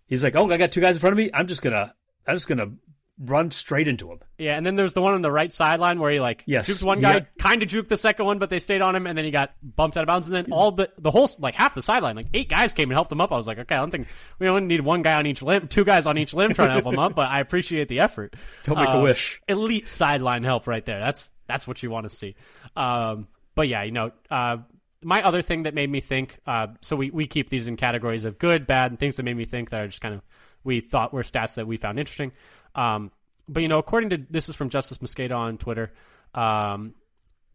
He's like, oh, I got two guys in front of me. I'm just gonna I'm just gonna run straight into him. Yeah, and then there's the one on the right sideline where he like Yes, juked one guy, got- kind of juked the second one, but they stayed on him, and then he got bumped out of bounds. And then all the the whole like half the sideline, like eight guys came and helped him up. I was like, okay, I don't think we only need one guy on each limb, two guys on each limb trying to help him up, but I appreciate the effort. Don't make a Uh, wish. Elite sideline help right there. That's that's what you want to see. Um, but yeah, you know, uh, my other thing that made me think. Uh, so we we keep these in categories of good, bad, and things that made me think that are just kind of we thought were stats that we found interesting. Um, but you know, according to this is from Justis Mosqueda on Twitter. Um,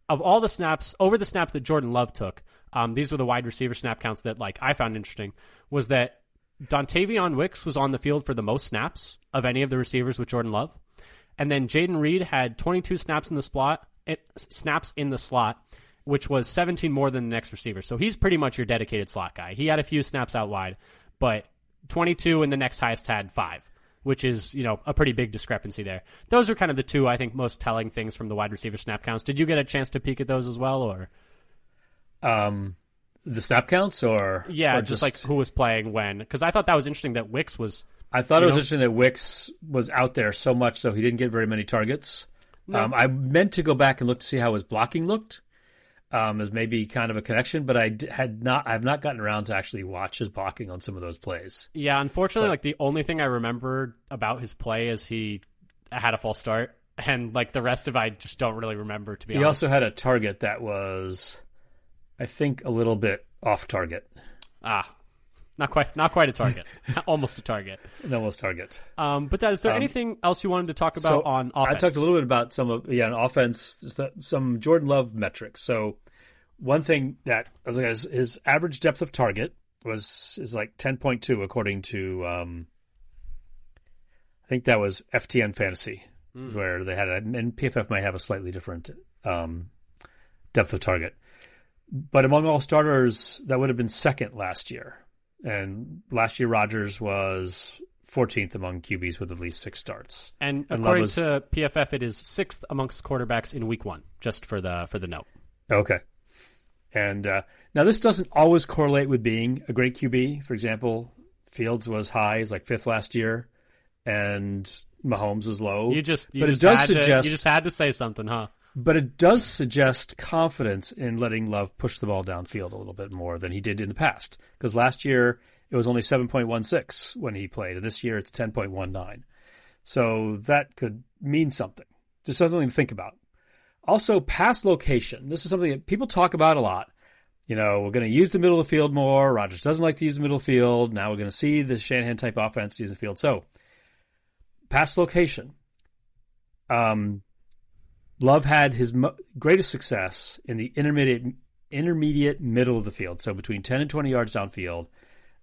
of all the snaps over the snaps that Jordan Love took, um, these were the wide receiver snap counts that like I found interesting. Was that Dontayvion Wicks was on the field for the most snaps of any of the receivers with Jordan Love, and then Jayden Reed had 22 snaps in the slot, it, snaps in the slot, which was 17 more than the next receiver. So he's pretty much your dedicated slot guy. He had a few snaps out wide, but 22 and the next highest had five, which is you know a pretty big discrepancy there. Those are kind of the two I think most telling things from the wide receiver snap counts. Did you get a chance to peek at those as well, or Um, the snap counts, or yeah, or just, like who was playing when? Because I thought that was interesting that Wicks was. I thought it was know? interesting that Wicks was out there so much, so he didn't get very many targets. Um, I meant to go back and look to see how his blocking looked, um, as maybe kind of a connection, but I d- had not. I have not gotten around to actually watch his blocking on some of those plays. Yeah, unfortunately, like the only thing I remember about his play is he had a false start, and like the rest of I just don't really remember to be He honest. also had a target that was, I think, a little bit off target, ah, not quite, not quite a target, almost a target. an almost target. Um, but Dad, is there anything else you wanted to talk about So, on I talked a little bit about some of yeah, on offense, some Jordan Love metrics. So one thing that I like, his, his average depth of target was is like ten point two according to um, I think that was FTN Fantasy, Hmm. where they had a, and PFF might have a slightly different um, depth of target. But among all starters, that would have been second last year. And last year, Rodgers was 14th among QBs with at least six starts. And And according was- to PFF, it is sixth amongst quarterbacks in Week One. Just for the for the note. Okay. And uh, now this doesn't always correlate with being a great QB. For example, Fields was high, he's like fifth last year, and Mahomes was low. You just you but just it does had to, suggest, you just had to say something, huh? But it does suggest confidence in letting Love push the ball downfield a little bit more than he did in the past. Because last year it was only seven point one six when he played, and this year it's ten point one nine. So that could mean something. Just something to think about. Also, pass location. This is something that people talk about a lot. You know, we're going to use the middle of the field more. Rodgers doesn't like to use the middle field. Now we're going to see the Shanahan type offense use the field. So, pass location. Um, Love had his mo- greatest success in the intermediate intermediate middle of the field, so between ten and twenty yards downfield,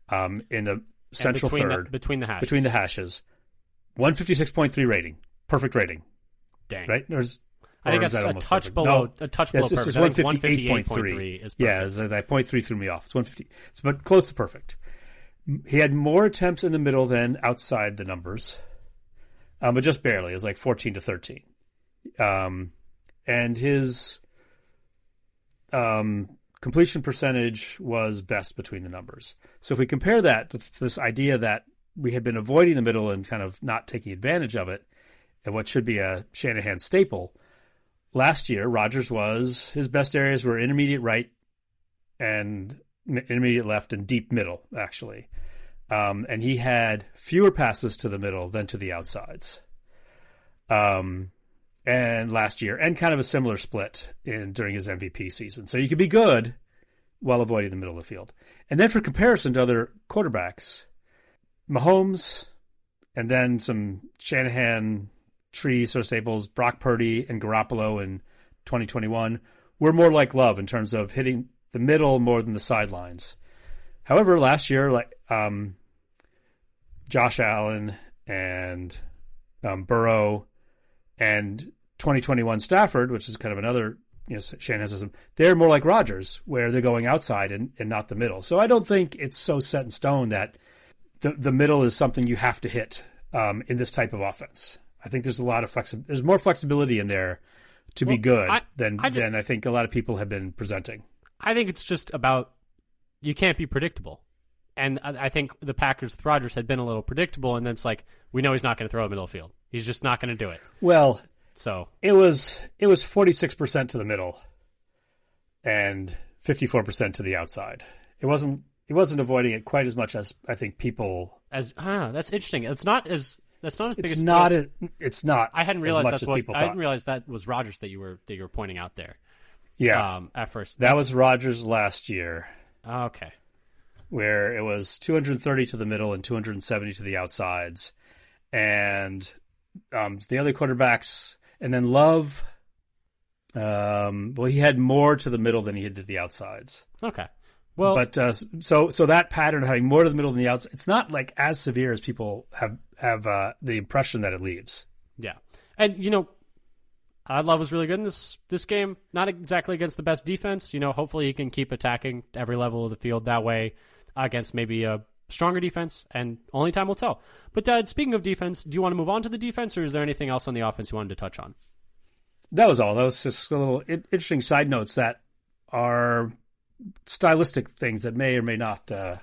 um, in the central between third the, between the hashes. between the hashes. One fifty six point three rating, perfect rating, Dang. right? There's I think that's that a touch perfect? below No. a touch below perfect. One fifty eight point 158.3 three. is perfect. Yeah, that point three threw me off. It's one fifty. It's but close to perfect. He had more attempts in the middle than outside the numbers, um, but just barely. It was like fourteen to thirteen. Um, and his um, completion percentage was best between the numbers. So if we compare that to this idea that we had been avoiding the middle and kind of not taking advantage of it, and what should be a Shanahan staple, last year Rodgers was his best areas were intermediate right and intermediate left and deep middle actually, um, and he had fewer passes to the middle than to the outsides. Um, and last year, and kind of a similar split in during his MVP season. So you could be good while avoiding the middle of the field. And then for comparison to other quarterbacks, Mahomes, and then some Shanahan tree sort of staples, Brock Purdy and Garoppolo in 2021 were more like Love in terms of hitting the middle more than the sidelines. However, last year, like um, Josh Allen and um, Burrow and 2021 Stafford, which is kind of another you know Shanahan system, they're more like Rodgers, where they're going outside and, and not the middle. So I don't think it's so set in stone that the the middle is something you have to hit um, in this type of offense. I think there's a lot of flexi- There's more flexibility in there to well, be good I, than I just, than I think a lot of people have been presenting. I think it's just about you can't be predictable. And I think the Packers with Rodgers had been a little predictable, and then it's like we know he's not going to throw a middle field. He's just not going to do it. Well, so it was it was forty six percent to the middle, and fifty four percent to the outside. It wasn't it wasn't avoiding it quite as much as I think people. As ah, that's interesting. It's not as that's not as big. It's as not. A, it's not. I hadn't realized that's what. I didn't realize that was Rodgers that you were that you were pointing out there. Yeah. Um, at first, that was Rodgers last year. Okay. Where it was 230 to the middle and 270 to the outsides, and um, the other quarterbacks, and then Love. Um, well, he had more to the middle than he had to the outsides. Okay. Well, but uh, so so that pattern of having more to the middle than the outside, it's not like as severe as people have have uh, the impression that it leaves. Yeah, and you know, I Love was really good in this this game. Not exactly against the best defense. You know, hopefully he can keep attacking every level of the field that way against maybe a stronger defense, and only time will tell. But Dad, speaking of defense, do you want to move on to the defense, or is there anything else on the offense you wanted to touch on? That was all. That was just a little interesting side notes that are stylistic things that may or may not uh,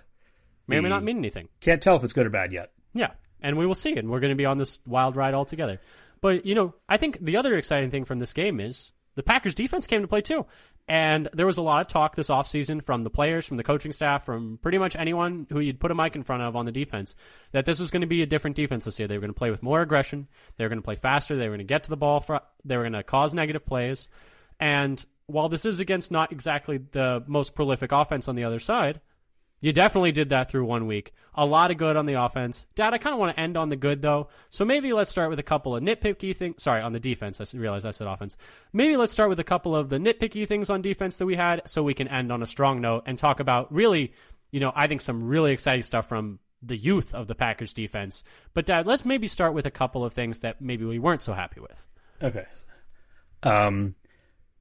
may or may not mean anything. Can't tell if it's good or bad yet. Yeah, and we will see, and we're going to be on this wild ride all together. But you know, I think the other exciting thing from this game is the Packers defense came to play too. And there was a lot of talk this offseason from the players, from the coaching staff, from pretty much anyone who you'd put a mic in front of on the defense that this was going to be a different defense this year. They were going to play with more aggression. They were going to play faster. They were going to get to the ball. For, they were going to cause negative plays. And while this is against not exactly the most prolific offense on the other side, you definitely did that through one week. A lot of good on the offense. Dad, I kind of want to end on the good though. So maybe let's start with a couple of nitpicky things. Sorry, on the defense. I realized I said offense. Maybe let's start with a couple of the nitpicky things on defense that we had so we can end on a strong note and talk about really, you know, I think some really exciting stuff from the youth of the Packers defense. But Dad, let's maybe start with a couple of things that maybe we weren't so happy with. Okay. Um,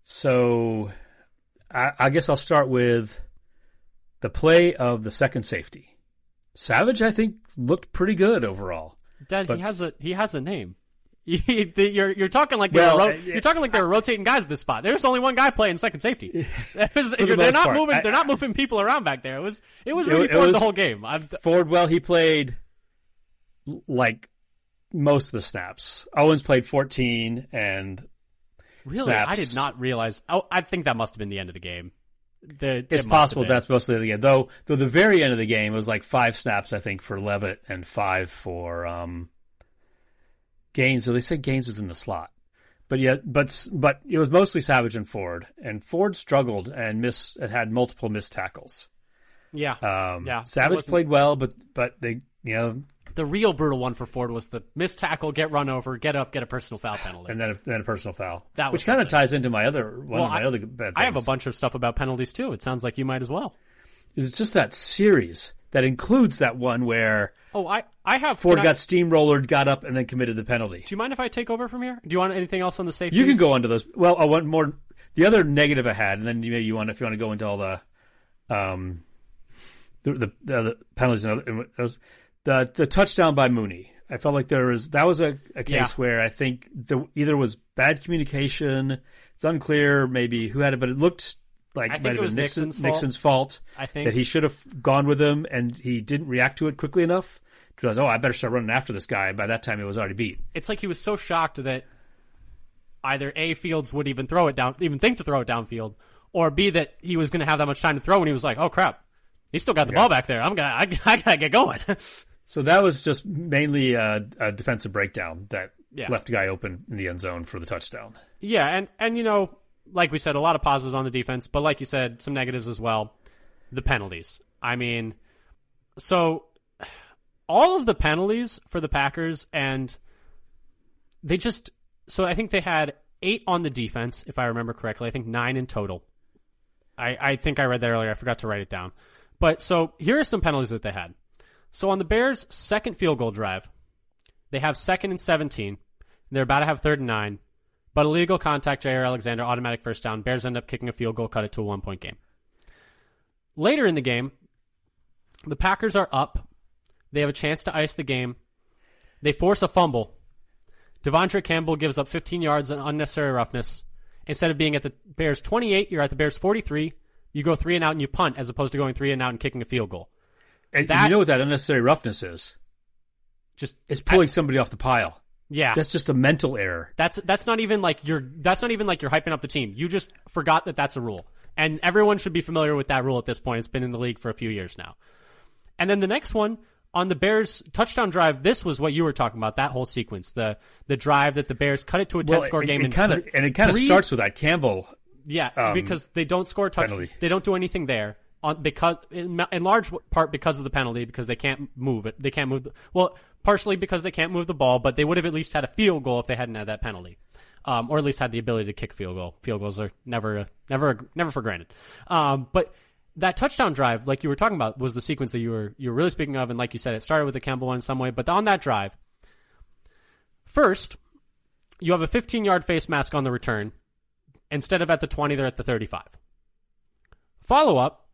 so I, I guess I'll start with the play of the second safety. Savage, I think, looked pretty good overall. Dad, but he has a he has a name. you're you're talking like well, ro- uh, you're talking like they're rotating guys at this spot. There's only one guy playing second safety. Was, the they're not part. moving. I, they're not moving people around back there. It was it was really Ford the whole game. I've, Ford, well, he played like most of the snaps. Owens played 14 and really snaps. I did not realize. Oh, I think that must have been the end of the game. The, it's possible that's mostly the game. Though, though the very end of the game was like five snaps, I think, for Leavitt and five for um, Gaines. So they said Gaines was in the slot, but yet, but but it was mostly Savage and Ford, and Ford struggled and miss and had multiple missed tackles. Yeah, um, yeah. Savage played well, but but they you know the real brutal one for Ford was the missed tackle, get run over, get up, get a personal foul penalty, and then a, then a personal foul. That which kind of ties into my other one well, of my I, other bad things. I have a bunch of stuff about penalties too. It sounds like you might as well. It's just that series that includes that one where oh I I have Ford got I, steamrollered, got up, and then committed the penalty. Do you mind if I take over from here? Do you want anything else on the safety? You can go into those. Well, I want more. The other negative I had, and then maybe you want if you want to go into all the um the the, the penalties and those the the touchdown by Mooney. I felt like there was that was a, a case yeah. where I think the either was bad communication. It's unclear maybe who had it, but it looked like I it was Nixon, Nixon's, Nixon's fault. I think that he should have gone with him and he didn't react to it quickly enough. To realize, oh, I better start running after this guy. By that time, it was already beat. It's like he was so shocked that either a Fields would even throw it down, even think to throw it downfield, or b that he was going to have that much time to throw, and he was like, oh crap, he still got the yeah. ball back there. I'm gonna, I, I gotta get going. So that was just mainly a, a defensive breakdown that yeah. left a guy open in the end zone for the touchdown. Yeah, and and you know, like we said, a lot of positives on the defense, but like you said, some negatives as well. The penalties. I mean, so all of the penalties for the Packers, and they just so I think they had eight on the defense, if I remember correctly. I think nine in total. I, I think I read that earlier. I forgot to write it down. But so here are some penalties that they had. So on the Bears' second field goal drive, they have second and 17. and They're about to have third and nine. But illegal contact, Jaire Alexander, automatic first down. Bears end up kicking a field goal, cut it to a one point game. Later in the game, the Packers are up. They have a chance to ice the game. They force a fumble. De'Vondre Campbell gives up 15 yards and unnecessary roughness. Instead of being at the Bears 28, you're at the Bears 43. You go three and out and you punt as opposed to going three and out and kicking a field goal. And That- you know what that unnecessary roughness is? Just It's pulling somebody off the pile. yeah. That's just a mental error. That's that's not even like you're that's not even like you're hyping up the team. You just forgot that that's a rule. And everyone should be familiar with that rule at this point. It's been in the league for a few years now. And then the next one on the Bears touchdown drive, this was what you were talking about, that whole sequence. The the drive that the Bears cut it to a 10 score it, game it in kind of and it kind of starts with that Campbell. Yeah, um, because they don't score a touch. They don't do anything there on because in, in large part because of the penalty because they can't move it. They can't move. The, well, partially because they can't move the ball, but they would have at least had a field goal if they hadn't had that penalty, um, or at least had the ability to kick field goal. Field goals are never never never for granted. Um, but that touchdown drive, like you were talking about, was the sequence that you were you were really speaking of, and like you said, it started with the Campbell one in some way, but on that drive, first you have a 15 yard face mask on the return instead of at the 20 they're at the 35 follow up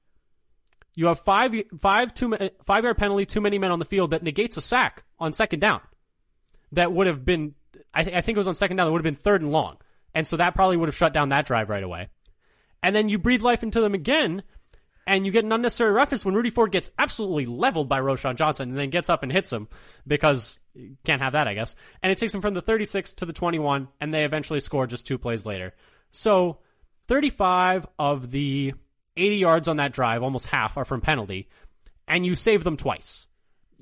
you have five five two five yard penalty too many men on the field that negates a sack on second down that would have been I, th- I think it was on second down that would have been third and long and so that probably would have shut down that drive right away and then you breathe life into them again and you get an unnecessary roughness when Rudy Ford gets absolutely leveled by Roschon Johnson and then gets up and hits him because can't have that, I guess. And it takes him from the 36 to the 21, and they eventually score just two plays later. So 35 of the 80 yards on that drive, almost half, are from penalty, and you save them twice.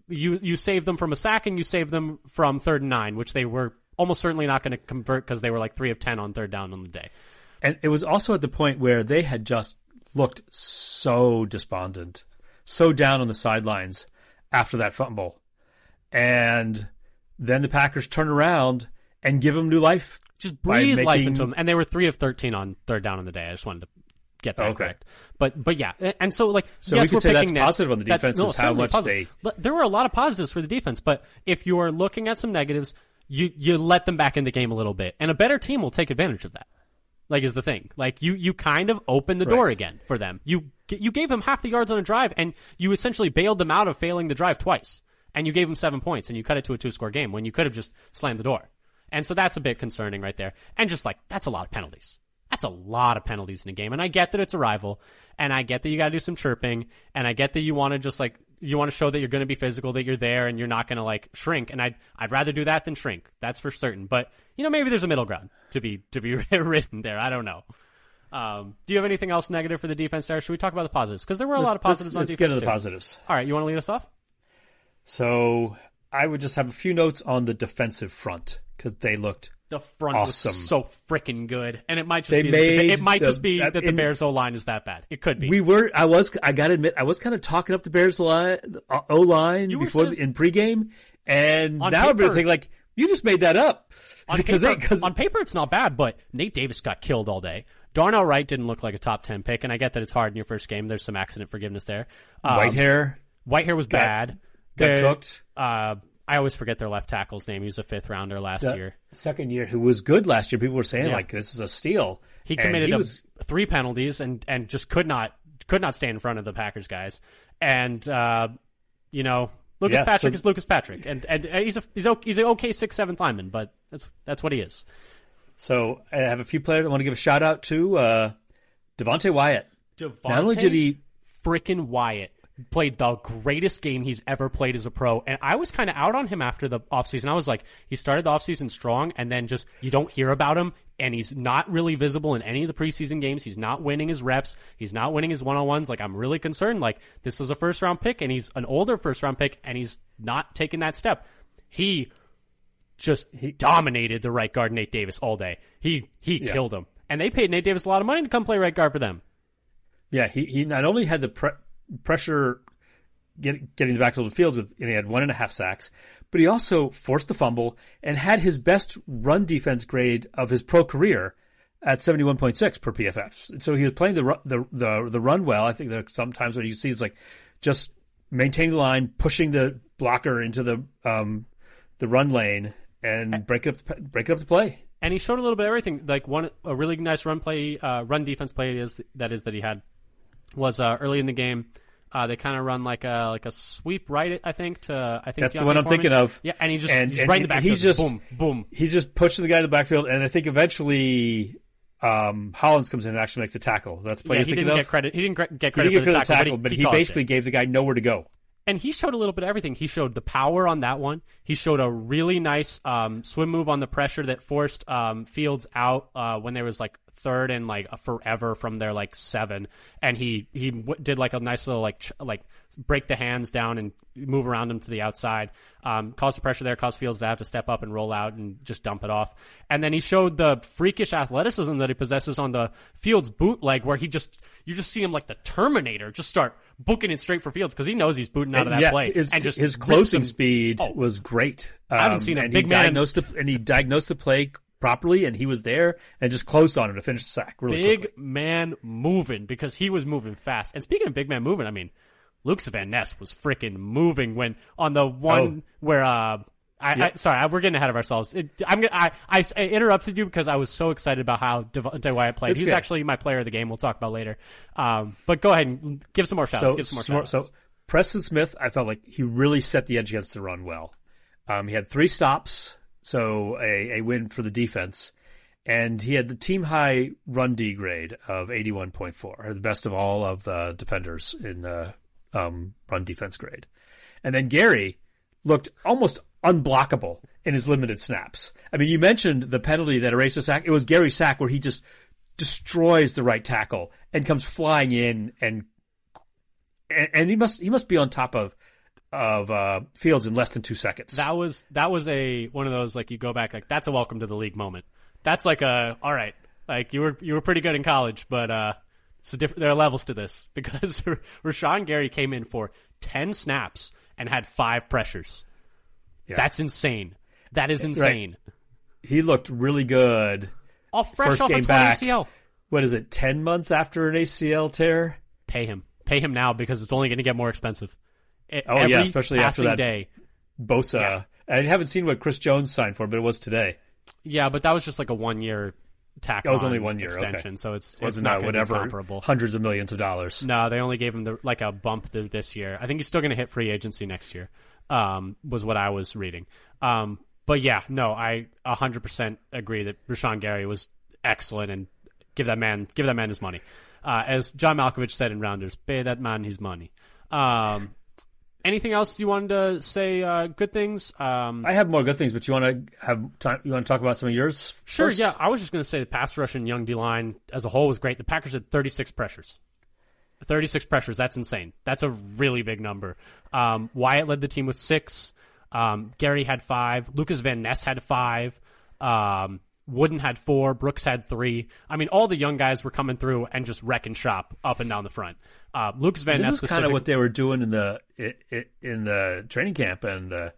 You you save them from a sack and you save them from third and nine, which they were almost certainly not going to convert because they were like three of ten on third down on the day. And it was also at the point where they had just looked so despondent, so down on the sidelines after that fumble. And then the Packers turn around and give them new life. just breathe life into them. And they were three of thirteen on third down in the day. I just wanted to get that oh, Okay. correct. But but yeah, and so like So yes, we could we're say that's positive on the defense no, is how much positive. But There were a lot of positives for the defense, but if you are looking at some negatives, you you let them back in the game a little bit, and a better team will take advantage of that. Like is the thing. Like you you kind of open the door Right. again for them. You you gave them half the yards on a drive, and you essentially bailed them out of failing the drive twice. And you gave them seven points, and you cut it to a two score game when you could have just slammed the door. And so that's a bit concerning right there. And just like that's a lot of penalties. That's a lot of penalties in a game. And I get that it's a rival, and I get that you got to do some chirping, and I get that you want to just like you want to show that you're going to be physical, that you're there, and you're not going to like shrink. And I'd I'd rather do that than shrink. That's for certain. But you know maybe there's a middle ground to be to be written there. I don't know. Um, do you have anything else negative for the defense there? Should we talk about the positives? Because there were a lot of positives let's, on let's get into the too. positives. All right, you want to lead us off? So I would just have a few notes on the defensive front because they looked The front Awesome. was so freaking good, and it might just They be that the, made it might the- just be that the in- Bears O line is that bad. It could be. We were. I was. I got to admit, I was kind of talking up the Bears line, O line before in pregame, and now I'm thinking like you just made that up on because paper, they because on paper it's not bad, but Nate Davis got killed all day. Darnell Wright didn't look like a top ten pick, and I get that it's hard in your first game. There's some accident forgiveness there. Um, white hair Whitehair was bad. got They're- cooked. Uh, I always forget their left tackle's name. He was a fifth rounder last The year. second year who was good last year. People were saying Yeah. like this is a steal. He And committed he was- three penalties and and just could not could not stay in front of the Packers guys. And uh, you know, Lucas Yeah, Patrick so- is Lucas Patrick, and and uh, he's a he's okay, he's an okay sixth seventh lineman, but that's that's what he is. So I have a few players I want to give a shout out to. Uh, Devonte Wyatt. Not only did he freaking Wyatt played the greatest game he's ever played as a pro. And I was kind of out on him after the offseason. I was like, he started the offseason strong and then just you don't hear about him and he's not really visible in any of the preseason games. He's not winning his reps. He's not winning his one-on-ones. Like I'm really concerned like this is a first round pick and he's an older first round pick and he's not taking that step. He just he dominated the right guard Nate Davis all day. He he killed him. And they paid Nate Davis a lot of money to come play right guard for them. Yeah, he, he not only had the pre- pressure get, getting the back to the field with, and he had one and a half sacks, but he also forced the fumble and had his best run defense grade of his pro career at 71.6 per PFF. So he was playing the the the, the run well. I think there are sometimes what you see is like just maintaining the line, pushing the blocker into the um, the run lane, and break up break up the play. And he showed a little bit of everything. Like one a really nice run play, uh, run defense play is that is that he had was uh, early in the game. Uh, they kind of run like a like a sweep right, I think. To I think that's the one I'm Foreman. thinking of. Yeah, and he just and, he's and right in the backfield. He's just boom, boom. He's just pushing the guy to the backfield, and I think eventually um, Hollins comes in and actually makes a tackle. That's play. Yeah, he didn't of? get credit. He didn't get credit he didn't for the tackle, but he, he, he basically it. gave the guy nowhere to go. And he showed a little bit of everything. He showed the power on that one. He showed a really nice um, swim move on the pressure that forced um, Fields out uh, when there was like third and like forever from their like seven, and he he w- did like a nice little like ch- like break the hands down and move around him to the outside. Um, cause the pressure there, cause Fields to have to step up and roll out and just dump it off. And then he showed the freakish athleticism that he possesses on the Fields bootleg, where he just you just see him like the Terminator, just start booking it straight for Fields because he knows he's booting out of that yeah, play. His, and just his closing speed oh, was great. Um, I haven't seen a big man the, and he diagnosed the play properly, and he was there and just closed on him to finish the sack. Really big quickly. man moving because he was moving fast. And speaking of big man moving, I mean, Lukas Van Ness was freaking moving when on the one oh. where uh. I, yep. I, sorry, we're getting ahead of ourselves. It, I'm I, I, I interrupted you because I was so excited about how Devonte Wyatt played. It's He's good. actually my player of the game. We'll talk about later. Um, but go ahead and give some more shots. So, give some more shots. So Preston Smith, I felt like he really set the edge against the run well. Um, he had three stops, so a, a win for the defense and he had the team high run D grade of 81.4, the best of all of the defenders in uh, um, run defense grade. And then Gary looked almost unblockable in his limited snaps. I mean, you mentioned the penalty that erased the sack. It was Gary sack where he just destroys the right tackle and comes flying in and and, and he must he must be on top of of uh, Fields in less than two seconds. That was that was a one of those like you go back like that's a welcome to the league moment that's like a all right. Like you were you were pretty good in college, but uh, it's different. There are levels to this because Rashan Gary came in for ten snaps and had five pressures. Yeah. That's insane. That is insane. Right. He looked really good. Off fresh First off game a back. ACL. What is it? Ten months after an ACL tear. Pay him. Pay him now because it's only going to get more expensive. Oh yeah, especially after that day. Bosa. Yeah. I haven't seen what Chris Jones signed for, but it was today. Yeah, but that was just like a one year tack. That was only one year extension, okay. so it's Wasn't it's not whatever comparable. Hundreds of millions of dollars. No, they only gave him the, like a bump this year. I think he's still going to hit free agency next year. Um, was what I was reading. Um, but yeah, no, I 100% agree that Rashan Gary was excellent and give that man give that man his money. Uh, as John Malkovich said in Rounders, pay that man his money. Um, anything else you wanted to say? Uh, good things. Um, I have more good things, but you want to have time? You want to talk about some of yours? Sure. First? Yeah, I was just going to say the pass rush and young D line as a whole was great. The Packers had 36 pressures. 36 pressures. That's insane. That's a really big number. Um, Wyatt led the team with six. Um, Gary had five. Lukas Van Ness had five. Um, Wooden had four. Brooks had three. I mean, all the young guys were coming through and just wrecking shop up and down the front. Uh, Lukas Van Ness. This is kind of what they were doing in the in the training camp and uh,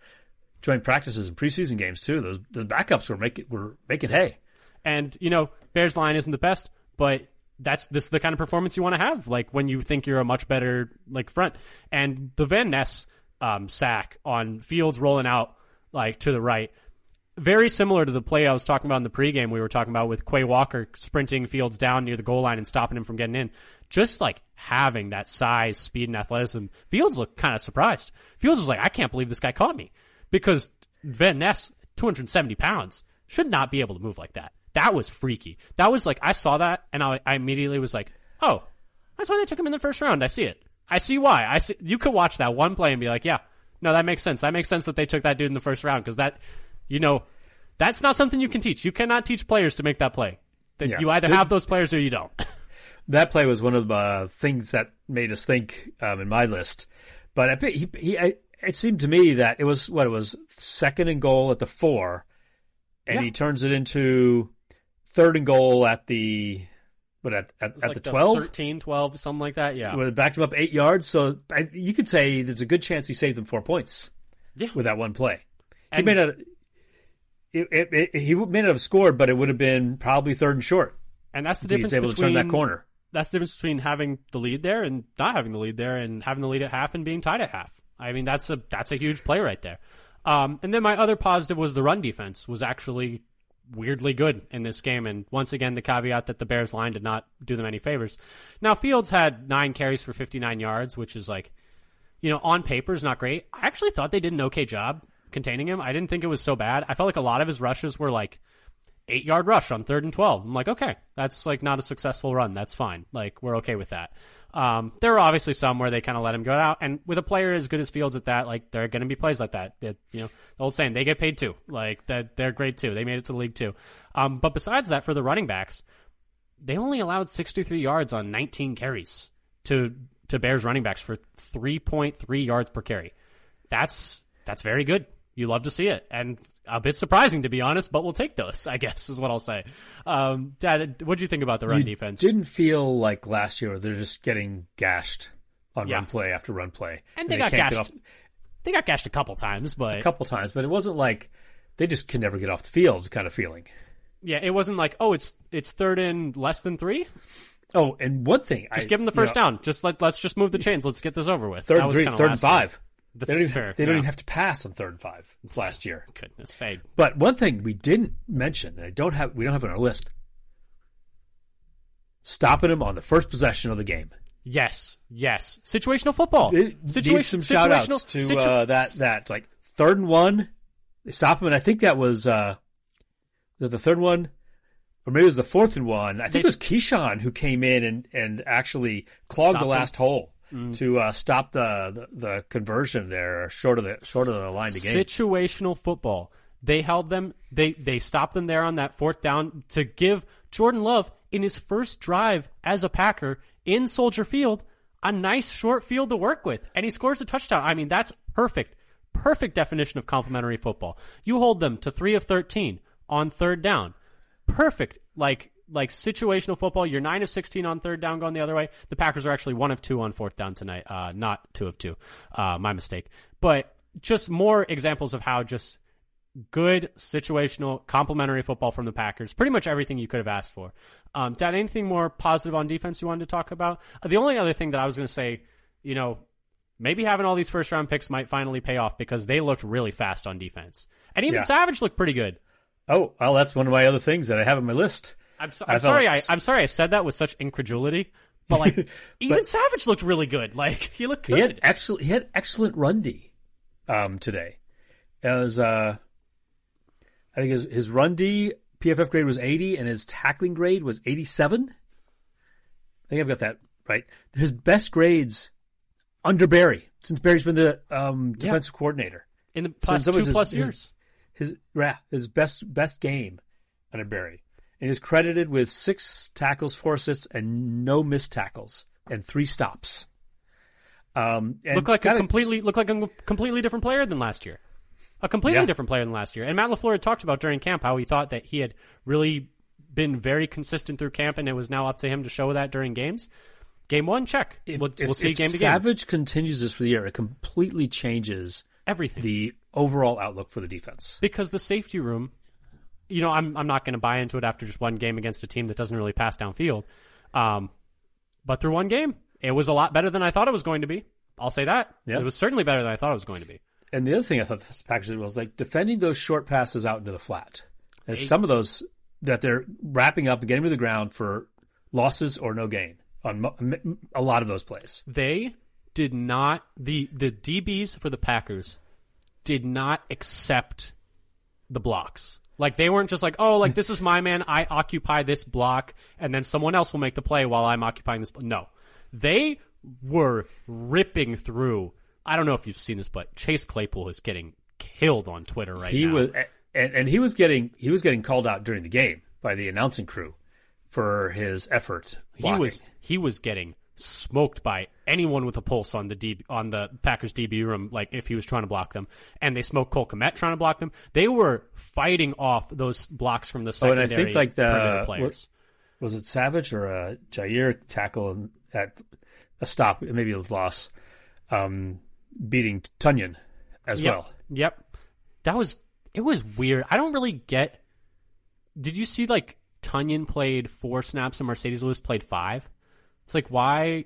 joint practices and preseason games too. Those the backups were making were making hay. And you know, Bears line isn't the best, but that's this is the kind of performance you want to have. Like when you think you're a much better like front. And the Van Ness um, sack on Fields rolling out like to the right very similar to the play I was talking about in the pregame we were talking about with Quay Walker sprinting Fields down near the goal line and stopping him from getting in. Just like having that size, speed, and athleticism, Fields looked kind of surprised. Fields was like, I can't believe this guy caught me because Van Ness, 270 pounds, should not be able to move like that. That was freaky. That was like, I saw that and I, I immediately was like, oh, that's why they took him in the first round. I see it. I see why. I see, you could watch that one play and be like, yeah, no, that makes sense. That makes sense that they took that dude in the first round because that you know, that's not something you can teach. You cannot teach players to make that play. That yeah. you either have those players or you don't. that play was one of the uh, things that made us think um, in my list. But I, he, he, I, it seemed to me that it was what it was second and goal at the four, and yeah. he turns it into third and goal at the but at at, at like the 12 13 12 something like that yeah it backed him up eight yards so I, you could say there's a good chance he saved them four points yeah with that one play and, he may not it, it, it, he may not have scored, but it would have been probably third and short. And that's the difference He's able between to turn that corner. that's the difference between having the lead there and not having the lead there, and having the lead at half and being tied at half. I mean, that's a that's a huge play right there. Um, and then my other positive was the run defense was actually weirdly good in this game. And once again, the caveat that the Bears line did not do them any favors. Now Fields had nine carries for 59 yards, which is like, you know, on paper is not great. I actually thought they did an okay job containing him. I didn't think it was so bad. I felt like a lot of his rushes were like eight yard rush on third and 12. I'm like, okay, that's like not a successful run. That's fine. Like, we're okay with that. Um, there were obviously some where they kind of let him go out. And with a player as good as Fields at that, like, there are going to be plays like that. That, you know, the old saying, they get paid too. Like, that they're great too. They made it to the league too. Um, but besides that, for the running backs, they only allowed 63 yards on 19 carries to, to Bears running backs for 3.3 yards per carry. That's, that's very good. You love to see it. And a bit surprising, to be honest, but we'll take those, I guess, is what I'll say. Um, Dad, what do you think about the run You defense? Didn't feel like last year where they're just getting gashed on Yeah. run play after run play, And they got can't get gashed They got gashed a couple times, but a couple times, but it wasn't like they just could never get off the field kind of feeling. yeah, it wasn't like, oh, it's it's third and less than three. Oh, and one thing, Just give them the first down. Just let let's just move the chains. Let's get this over with. Third That and was three, third and year. That's They don't, even, fair. they don't yeah. even have to pass on third and five last year. Goodness sake. But one thing we didn't mention, I don't have, we don't have on our list, stopping them on the first possession of the game. Yes, yes. Situational football. It Situation, some shout outs to situ- uh, that that like third and one. They stop him, and I think that was uh, the, the third one, or maybe it was the fourth and one. I think They it was Keyshawn who came in and, and actually clogged the him. last hole Mm. to uh, stop the, the the conversion there, short of the short of the line to game. situational football. They held them. They they stopped them there on that fourth down to give Jordan Love in his first drive as a Packer in Soldier Field a nice short field to work with, and he scores a touchdown. I mean, that's perfect, perfect definition of complementary football. You hold them to three of thirteen on third down, perfect. Like like situational football. You're nine of sixteen on third down going the other way. The Packers are actually one of two on fourth down tonight. Uh, not two of two. Uh, my mistake. But just more examples of how just good situational complementary football from the Packers. Pretty much everything you could have asked for. Um, Dad, anything more positive on defense you wanted to talk about? Uh, the only other thing that I was going to say, you know, maybe having all these first round picks might finally pay off because they looked really fast on defense, and even Yeah. Savage looked pretty good. Oh, well, that's one of my other things that I have on my list. I'm, so, I I'm felt sorry. I, I'm sorry. I said that with such incredulity, but like even Savage looked really good. Like he looked good. He had excellent. He had excellent run D um, today. It was, uh, I think his his run D PFF grade was eighty, and his tackling grade was eighty seven. I think I've got that right. His best grades under Barry since Barry's been the um, defensive coordinator. in the So in past two his- plus his- years. His yeah, his best best game under Barry, and is credited with six tackles, four assists, and no missed tackles, and three stops. Um, and look like a completely look like a completely different player than last year. A completely Yeah. different player than last year. And Matt LaFleur had talked about during camp how he thought that he had really been very consistent through camp, and it was now up to him to show that during games. Game one, check. If- we'll, if- we'll see if game to game. Savage continues this for the year, it completely changes Everything the overall outlook for the defense. because the safety room. You know, I'm I'm not going to buy into it after just one game against a team that doesn't really pass downfield. Um, but through one game, it was a lot better than I thought it was going to be. I'll say that. Yeah. It was certainly better than I thought it was going to be. And the other thing I thought this package did was like defending those short passes out into the flat. And some of those that they're wrapping up and getting to the ground for losses or no gain on a lot of those plays. they did not the the DBs for the Packers did not accept the blocks. Like they weren't just like, "Oh, like this is my man, I occupy this block and then someone else will make the play while I'm occupying this." No. They were ripping through. I don't know if you've seen this, but Chase Claypool is getting killed on Twitter right He now. was and, and he was getting he was getting called out during the game by the announcing crew for his effort. he was he was getting smoked by anyone with a pulse on the DB, on the Packers DB room. Like if he was trying to block them, and they smoked Cole Kmet trying to block them. They were fighting off those blocks from the Oh, and I secondary think, like, the- players. was it Savage or a Jaire tackle at a stop? Maybe it was loss, um, beating Tonyan as Yep. well. Yep. That was it was weird. I don't really get did you see like Tonyan played four snaps and Marcedes Lewis played five. It's like why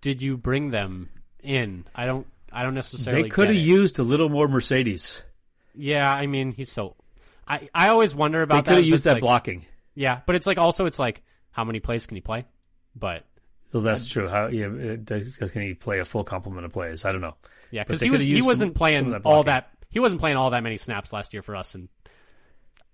did you bring them in? I don't I don't necessarily. They could have used a little more Marcedes. Yeah, I mean he's so. I I always wonder They about could have used that like- blocking. Yeah, but it's like also it's like how many plays can he play? But Well, that's true. How yeah, it does, can he play a full complement of plays? I don't know. yeah, because he was he wasn't some- playing some that all that he wasn't playing all that many snaps last year for us, and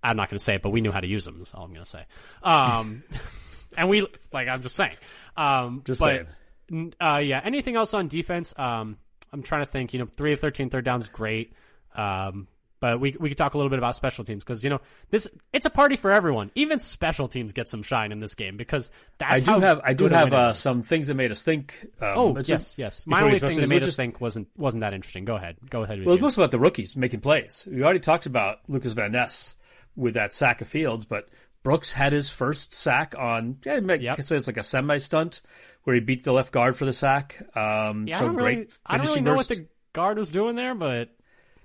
I'm not going to say it, but we knew how to use them. That's all I'm going to say. Um, and we like I'm just saying. Um, Just but, saying. Uh, yeah. Anything else on defense? Um, I'm trying to think. You know, three of 13 third downs, great. Um, but we we could talk a little bit about special teams because you know this it's a party for everyone. Even special teams get some shine in this game because that's I do how have I do have uh, some things that made us think. Um, Oh yes, yes. My only thing that made us just- think wasn't wasn't that interesting. Go ahead, go ahead. With Well, it's mostly about the rookies making plays. We already talked about Lukas Van Ness with that sack of Fields, but Brooks had his first sack on. Yeah, I Yep. guess it's like a semi stunt where he beat the left guard for the sack. Um, Yeah, so I don't great really, I don't really know burst. what the guard was doing there, but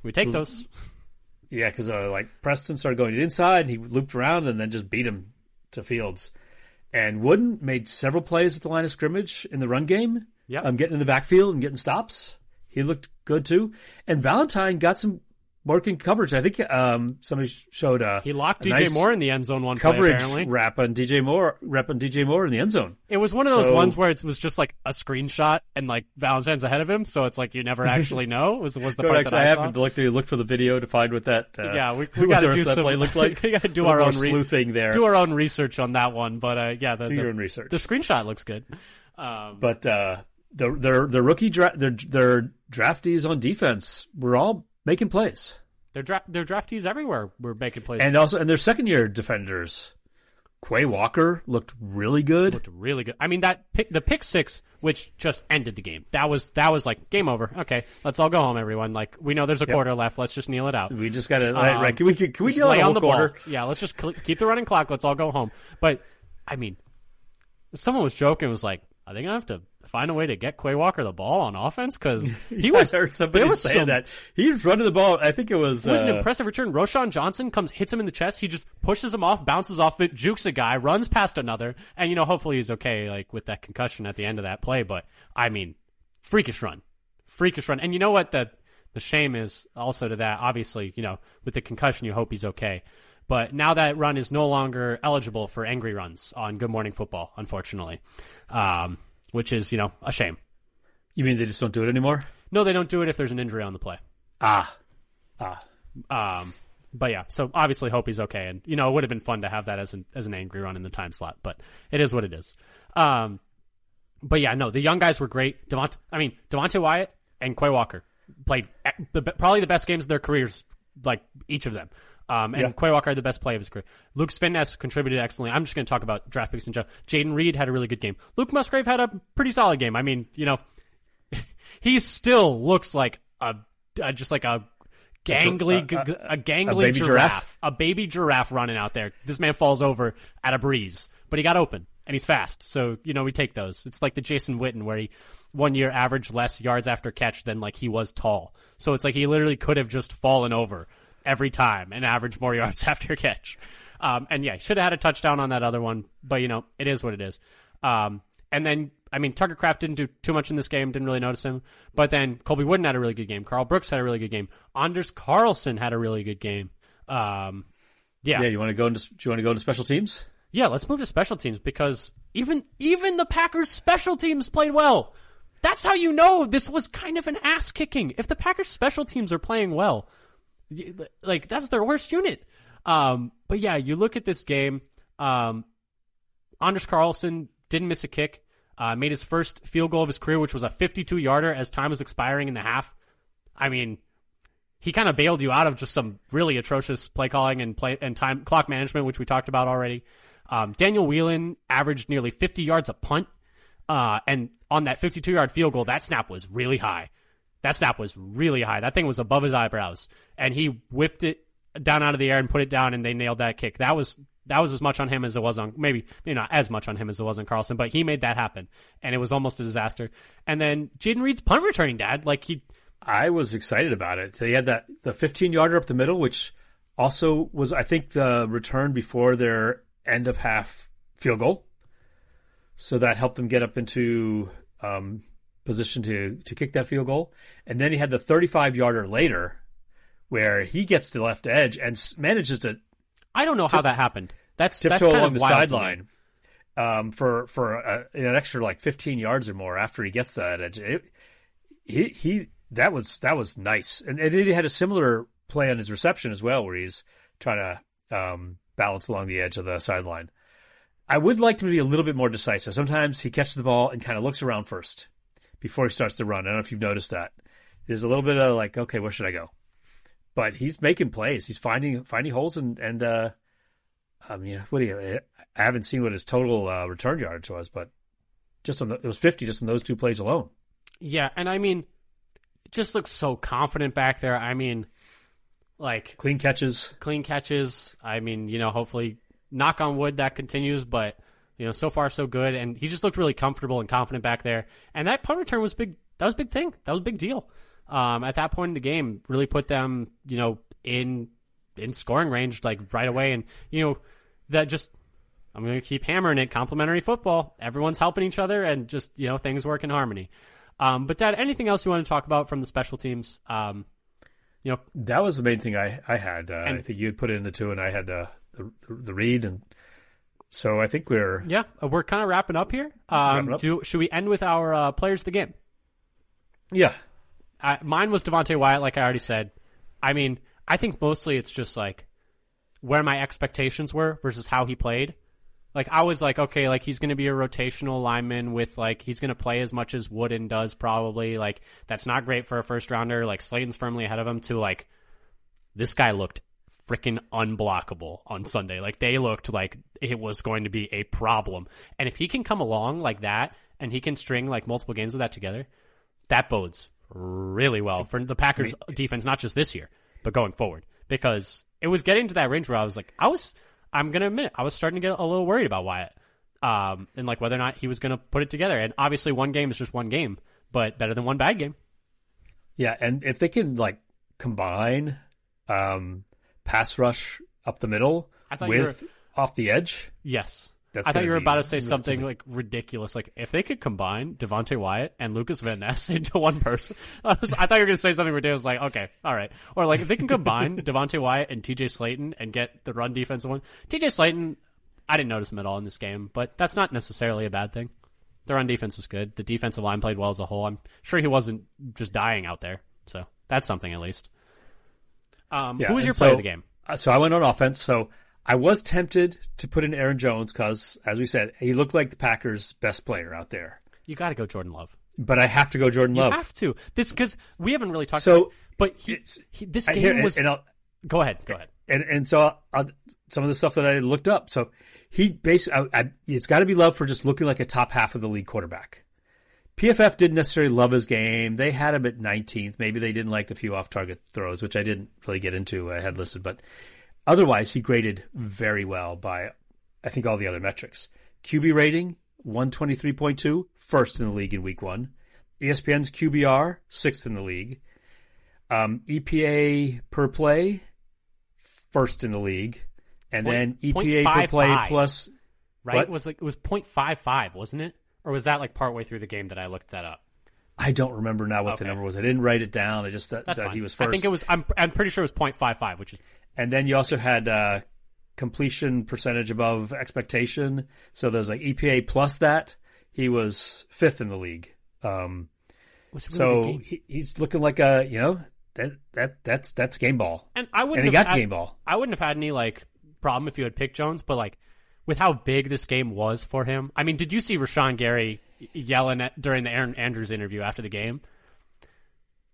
we take those. Yeah, because uh, like Preston started going to the inside, and he looped around and then just beat him to Fields. And Wooden made several plays at the line of scrimmage in the run game. Yep. um, getting in the backfield and getting stops. He looked good too. And Valentine got some working coverage. I think um, somebody showed uh, He locked DJ nice Moore in the end zone one play. coverage Apparently, wrap on DJ Moore, rep on DJ Moore in the end zone. it was one of those So- ones where it was just like a screenshot and like Valentine's ahead of him, so it's like you never actually know. Was was the part actually, that I I happened to look to look for the video to find what that. Uh, Yeah, we, we got to do some. play looked like. we got to do our own re- sleuthing there. do our own research on that one. But uh, yeah, the, Do the, your own research. the screenshot looks good. Um, But uh, the their their rookie dra- their their draftees on defense were all making plays, they're dra- they're draftees everywhere. We're making plays. and also and their second year defenders, Quay Walker looked really good. looked really good. I mean that pick, the pick six, which just ended the game. That was that was like game over. Okay, let's all go home, everyone. Like we know there's a quarter left. Let's just kneel it out. We just gotta right, Um, right. Can we can, we on lay the on the quarter? ball. Yeah, let's just cl- keep the running clock. Let's all go home. But I mean, someone was joking. Was like, I think I have to find a way to get Quay Walker the ball on offense because he was I heard somebody was saying some- that he was running the ball. I think it was. It was an uh, impressive return. Roschon Johnson comes, hits him in the chest. He just pushes him off, bounces off it, jukes a guy, runs past another, and you know, hopefully he's okay, like with that concussion at the end of that play. But I mean, freakish run, freakish run. And you know what the the shame is also to that. Obviously, you know, with the concussion, you hope he's okay. But now that run is no longer eligible for angry runs on Good Morning Football, unfortunately, um, which is you know a shame. You mean they just don't do it anymore? No, they don't do it if there's an injury on the play. Ah, ah. Um, but yeah, so obviously hope he's okay, and you know it would have been fun to have that as an as an angry run in the time slot, but it is what it is. Um, but yeah, no, the young guys were great. Devont, I mean Devonte Wyatt and Quay Walker played the, probably the best games of their careers, like each of them. Um, and Yeah. Quay Walker had the best play of his career. Luke Finesse contributed excellently. I'm just going to talk about draft picks in general. Jayden Reed had a really good game. Luke Musgrave had a pretty solid game. I mean, you know, he still looks like a, uh, just like a gangly, a- a- a gangly baby giraffe, giraffe? a baby giraffe running out there. This man falls over at a breeze, but he got open and he's fast. So you know we take those. It's like the Jason Witten where he one year averaged less yards after catch than like he was tall. So it's like he literally could have just fallen over every time and average more yards after catch. Um, and yeah, he should have had a touchdown on that other one, but you know it is what it is. Um, and then I mean Tucker Kraft didn't do too much in this game, didn't really notice him. But then Colby Wooden had a really good game. Karl Brooks had a really good game. Anders Carlson had a really good game. Um, Yeah, you want to go into do you want to go into special teams? yeah, let's move to special teams because even even the Packers special teams played well. That's how you know this was kind of an ass kicking. If the Packers special teams are playing well, like that's their worst unit. Um, but yeah, you look at this game. Um, Anders Carlson didn't miss a kick. Uh, made his first field goal of his career, which was a 52 yarder as time was expiring in the half. I mean, he kind of bailed you out of just some really atrocious play calling and play and time clock management, which we talked about already. Um, Daniel Whelan averaged nearly 50 yards a punt, uh, and on that 52 yard field goal, that snap was really high. That snap was really high. That thing was above his eyebrows, and he whipped it down out of the air and put it down, and they nailed that kick. That was that was as much on him as it was on maybe maybe not as much on him as it was on Carlson, but he made that happen, and it was almost a disaster. And then Jayden Reed's punt returning dad, like he I was excited about it. They had that the 15 yarder up the middle, which also was I think the return before their end of half field goal. So that helped them get up into um, position to to kick that field goal. And then he had the 35 yarder later where he gets to the left edge and manages to I don't know how that happened. That's tiptoe that's kind along of the wild to me. sideline um, for for a, an extra like 15 yards or more after he gets that edge. It, he he that was that was nice, and, and he had a similar play on his reception as well, where he's trying to um, balance along the edge of the sideline. I would like him to be a little bit more decisive. Sometimes he catches the ball and kind of looks around first before he starts to run. I don't know if you've noticed that. There's a little bit of like, okay, where should I go? But he's making plays. He's finding finding holes and and uh, I mean, what do you? I haven't seen what his total uh, return yardage was, but just on the, it was 50 just in those two plays alone. Yeah, and I mean, it just looks so confident back there. I mean, like Clean catches. clean catches. I mean, you know, hopefully, knock on wood, that continues. But you know, so far so good, and he just looked really comfortable and confident back there. And that punt return was big. That was a big thing. That was a big deal. Um, at that point in the game, really put them, you know, in in scoring range like right away, and you know, that just. I'm going to keep hammering it. Complementary football. Everyone's helping each other, and just you know things work in harmony. Um, but Dad, anything else you want to talk about from the special teams? Um, you know, That was the main thing I I had. Uh, And- I think you had put it in the two, and I had the the, the read, and so I think we're Yeah, uh, we're kind of wrapping up here. Um, up. Do should we end with our uh, players of the game? yeah I, mine was Devonte Wyatt, like I already said. I mean, I think mostly it's just like where my expectations were versus how he played. Like I was like, okay, like he's going to be a rotational lineman with like he's going to play as much as Wooden does probably. Like that's not great for a first rounder. Like Slaton's firmly ahead of him. To like this guy looked freaking unblockable on Sunday. Like they looked like it was going to be a problem. And if he can come along like that and he can string like multiple games of that together, that bodes really well for the Packers defense, not just this year, but going forward. Because it was getting to that range where I was like, I was, I'm gonna admit, I was starting to get a little worried about Wyatt, um, and like whether or not he was gonna put it together. And obviously, one game is just one game, but better than one bad game. yeah, and if they can like combine um, pass rush up the middle I thought you with off the edge, Yes. That's I thought you were about to say something gonna- like ridiculous. Like if they could combine Devonte Wyatt and Lukas Van Ness into one person, I, was- I thought you were going to say something ridiculous. Like okay, all right, or like if they can combine Devonte Wyatt and T.J. Slaton and get the run defense one. T.J. Slaton, I didn't notice him at all in this game, but that's not necessarily a bad thing. The run defense was good. The defensive line played well as a whole. I'm sure he wasn't just dying out there, so that's something at least. Um, Yeah, who was your player so- of the game? Uh, so I went on offense. So I was tempted to put in Aaron Jones because, as we said, he looked like the Packers' best player out there. You got to go Jordan Love. But I have to go Jordan You Love. You have to. This because we haven't really talked. So, about it, but he, he, this game and- was. and I'll- go ahead. Go ahead. and and so uh, some of the stuff that I looked up. So he basically, I, I, it's got to be Love for just looking like a top half of the league quarterback. PFF didn't necessarily love his game. They had him at 19th. Maybe they didn't like the few off-target throws, which I didn't really get into. I had listed, but otherwise, he graded very well by, I think, all the other metrics. QB rating 123.2, first in the league in Week One. ESPN's QBR sixth in the league. Um, EPA per play first in the league, and Point- then EPA per play plus Right? What? It was like it was 0.55, wasn't it? Or was that like partway through the game that I looked that up? I don't remember now what the number was. I didn't write it down. I just thought That's that fine. he was first. I think it was. I'm. I'm pretty sure it was 0.55, which is and then you also had uh, completion percentage above expectation. So there's like EPA plus that. He was fifth in the league. Um, really so he, he's looking like a you know that that that's that's game ball, And I wouldn't and he have got had, game ball. I wouldn't have had any like problem if you had picked Jones, but like with how big this game was for him. I mean, did you see Rashan Gary yelling at during the Erin Andrews interview after the game?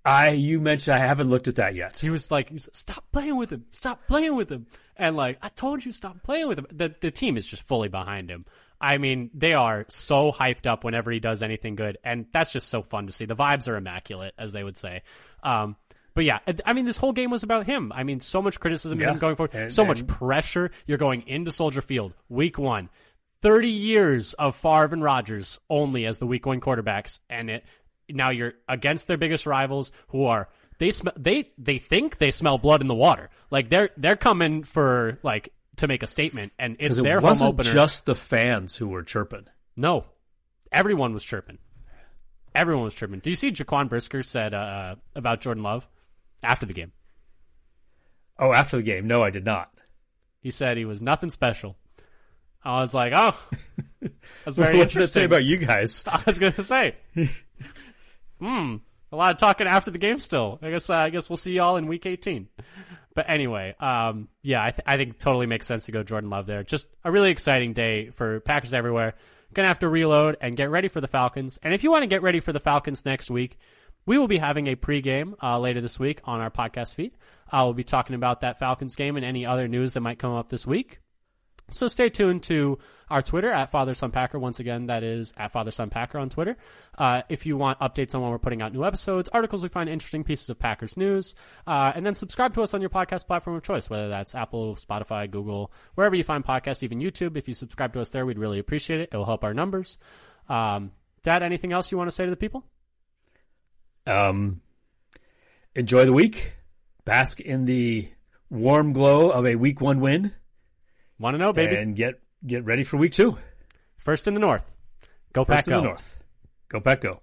I you mentioned I haven't looked at that yet. He was like, "Stop playing with him! Stop playing with him!" And like, I told you, stop playing with him. The the team is just fully behind him. I mean, they are so hyped up whenever he does anything good, and that's just so fun to see. The vibes are immaculate, as they would say. Um, but yeah, I- I mean, this whole game was about him. I mean, so much criticism of Yeah. him going forward, And- so much pressure. You're going into Soldier Field, week one. 30 years of Favre and Rodgers only as the week one quarterbacks, and it now you're against their biggest rivals who are they sm- they they think they smell blood in the water. Like they're they're coming for like to make a statement, and it's Because their it home wasn't opener. just the fans who were chirping. No, everyone was chirping. Everyone was chirping. Do you see Jaquan Brisker said uh, about Jordan Love after the game? Oh, after the game? No, I did not. He said he was nothing special. I was like, oh, that's very what interesting. say about you guys? I was going to say, hmm, a lot of talking after the game. Still, I guess. Uh, I guess we'll see y'all in week 18. But anyway, um, yeah, I, th- I think it totally makes sense to go Jordan Love there. Just a really exciting day for Packers everywhere. Gonna have to reload and get ready for the Falcons. And if you want to get ready for the Falcons next week, we will be having a pregame uh, later this week on our podcast feed. Uh, we'll be talking about that Falcons game and any other news that might come up this week. So stay tuned to our Twitter at Father Son Packer. Once again, that is at Father Son Packer on Twitter. Uh, if you want updates on when we're putting out new episodes, articles we find interesting, pieces of Packers news, uh, and then subscribe to us on your podcast platform of choice, whether that's Apple, Spotify, Google, wherever you find podcasts, even YouTube. If you subscribe to us there, we'd really appreciate it. It will help our numbers. Um, Dad, anything else you want to say to the people? Um, enjoy the week. Bask in the warm glow of a week one win, Want to know, baby? and get get ready for week two. First in the North. Go First in Go. the north. Go Pack Go.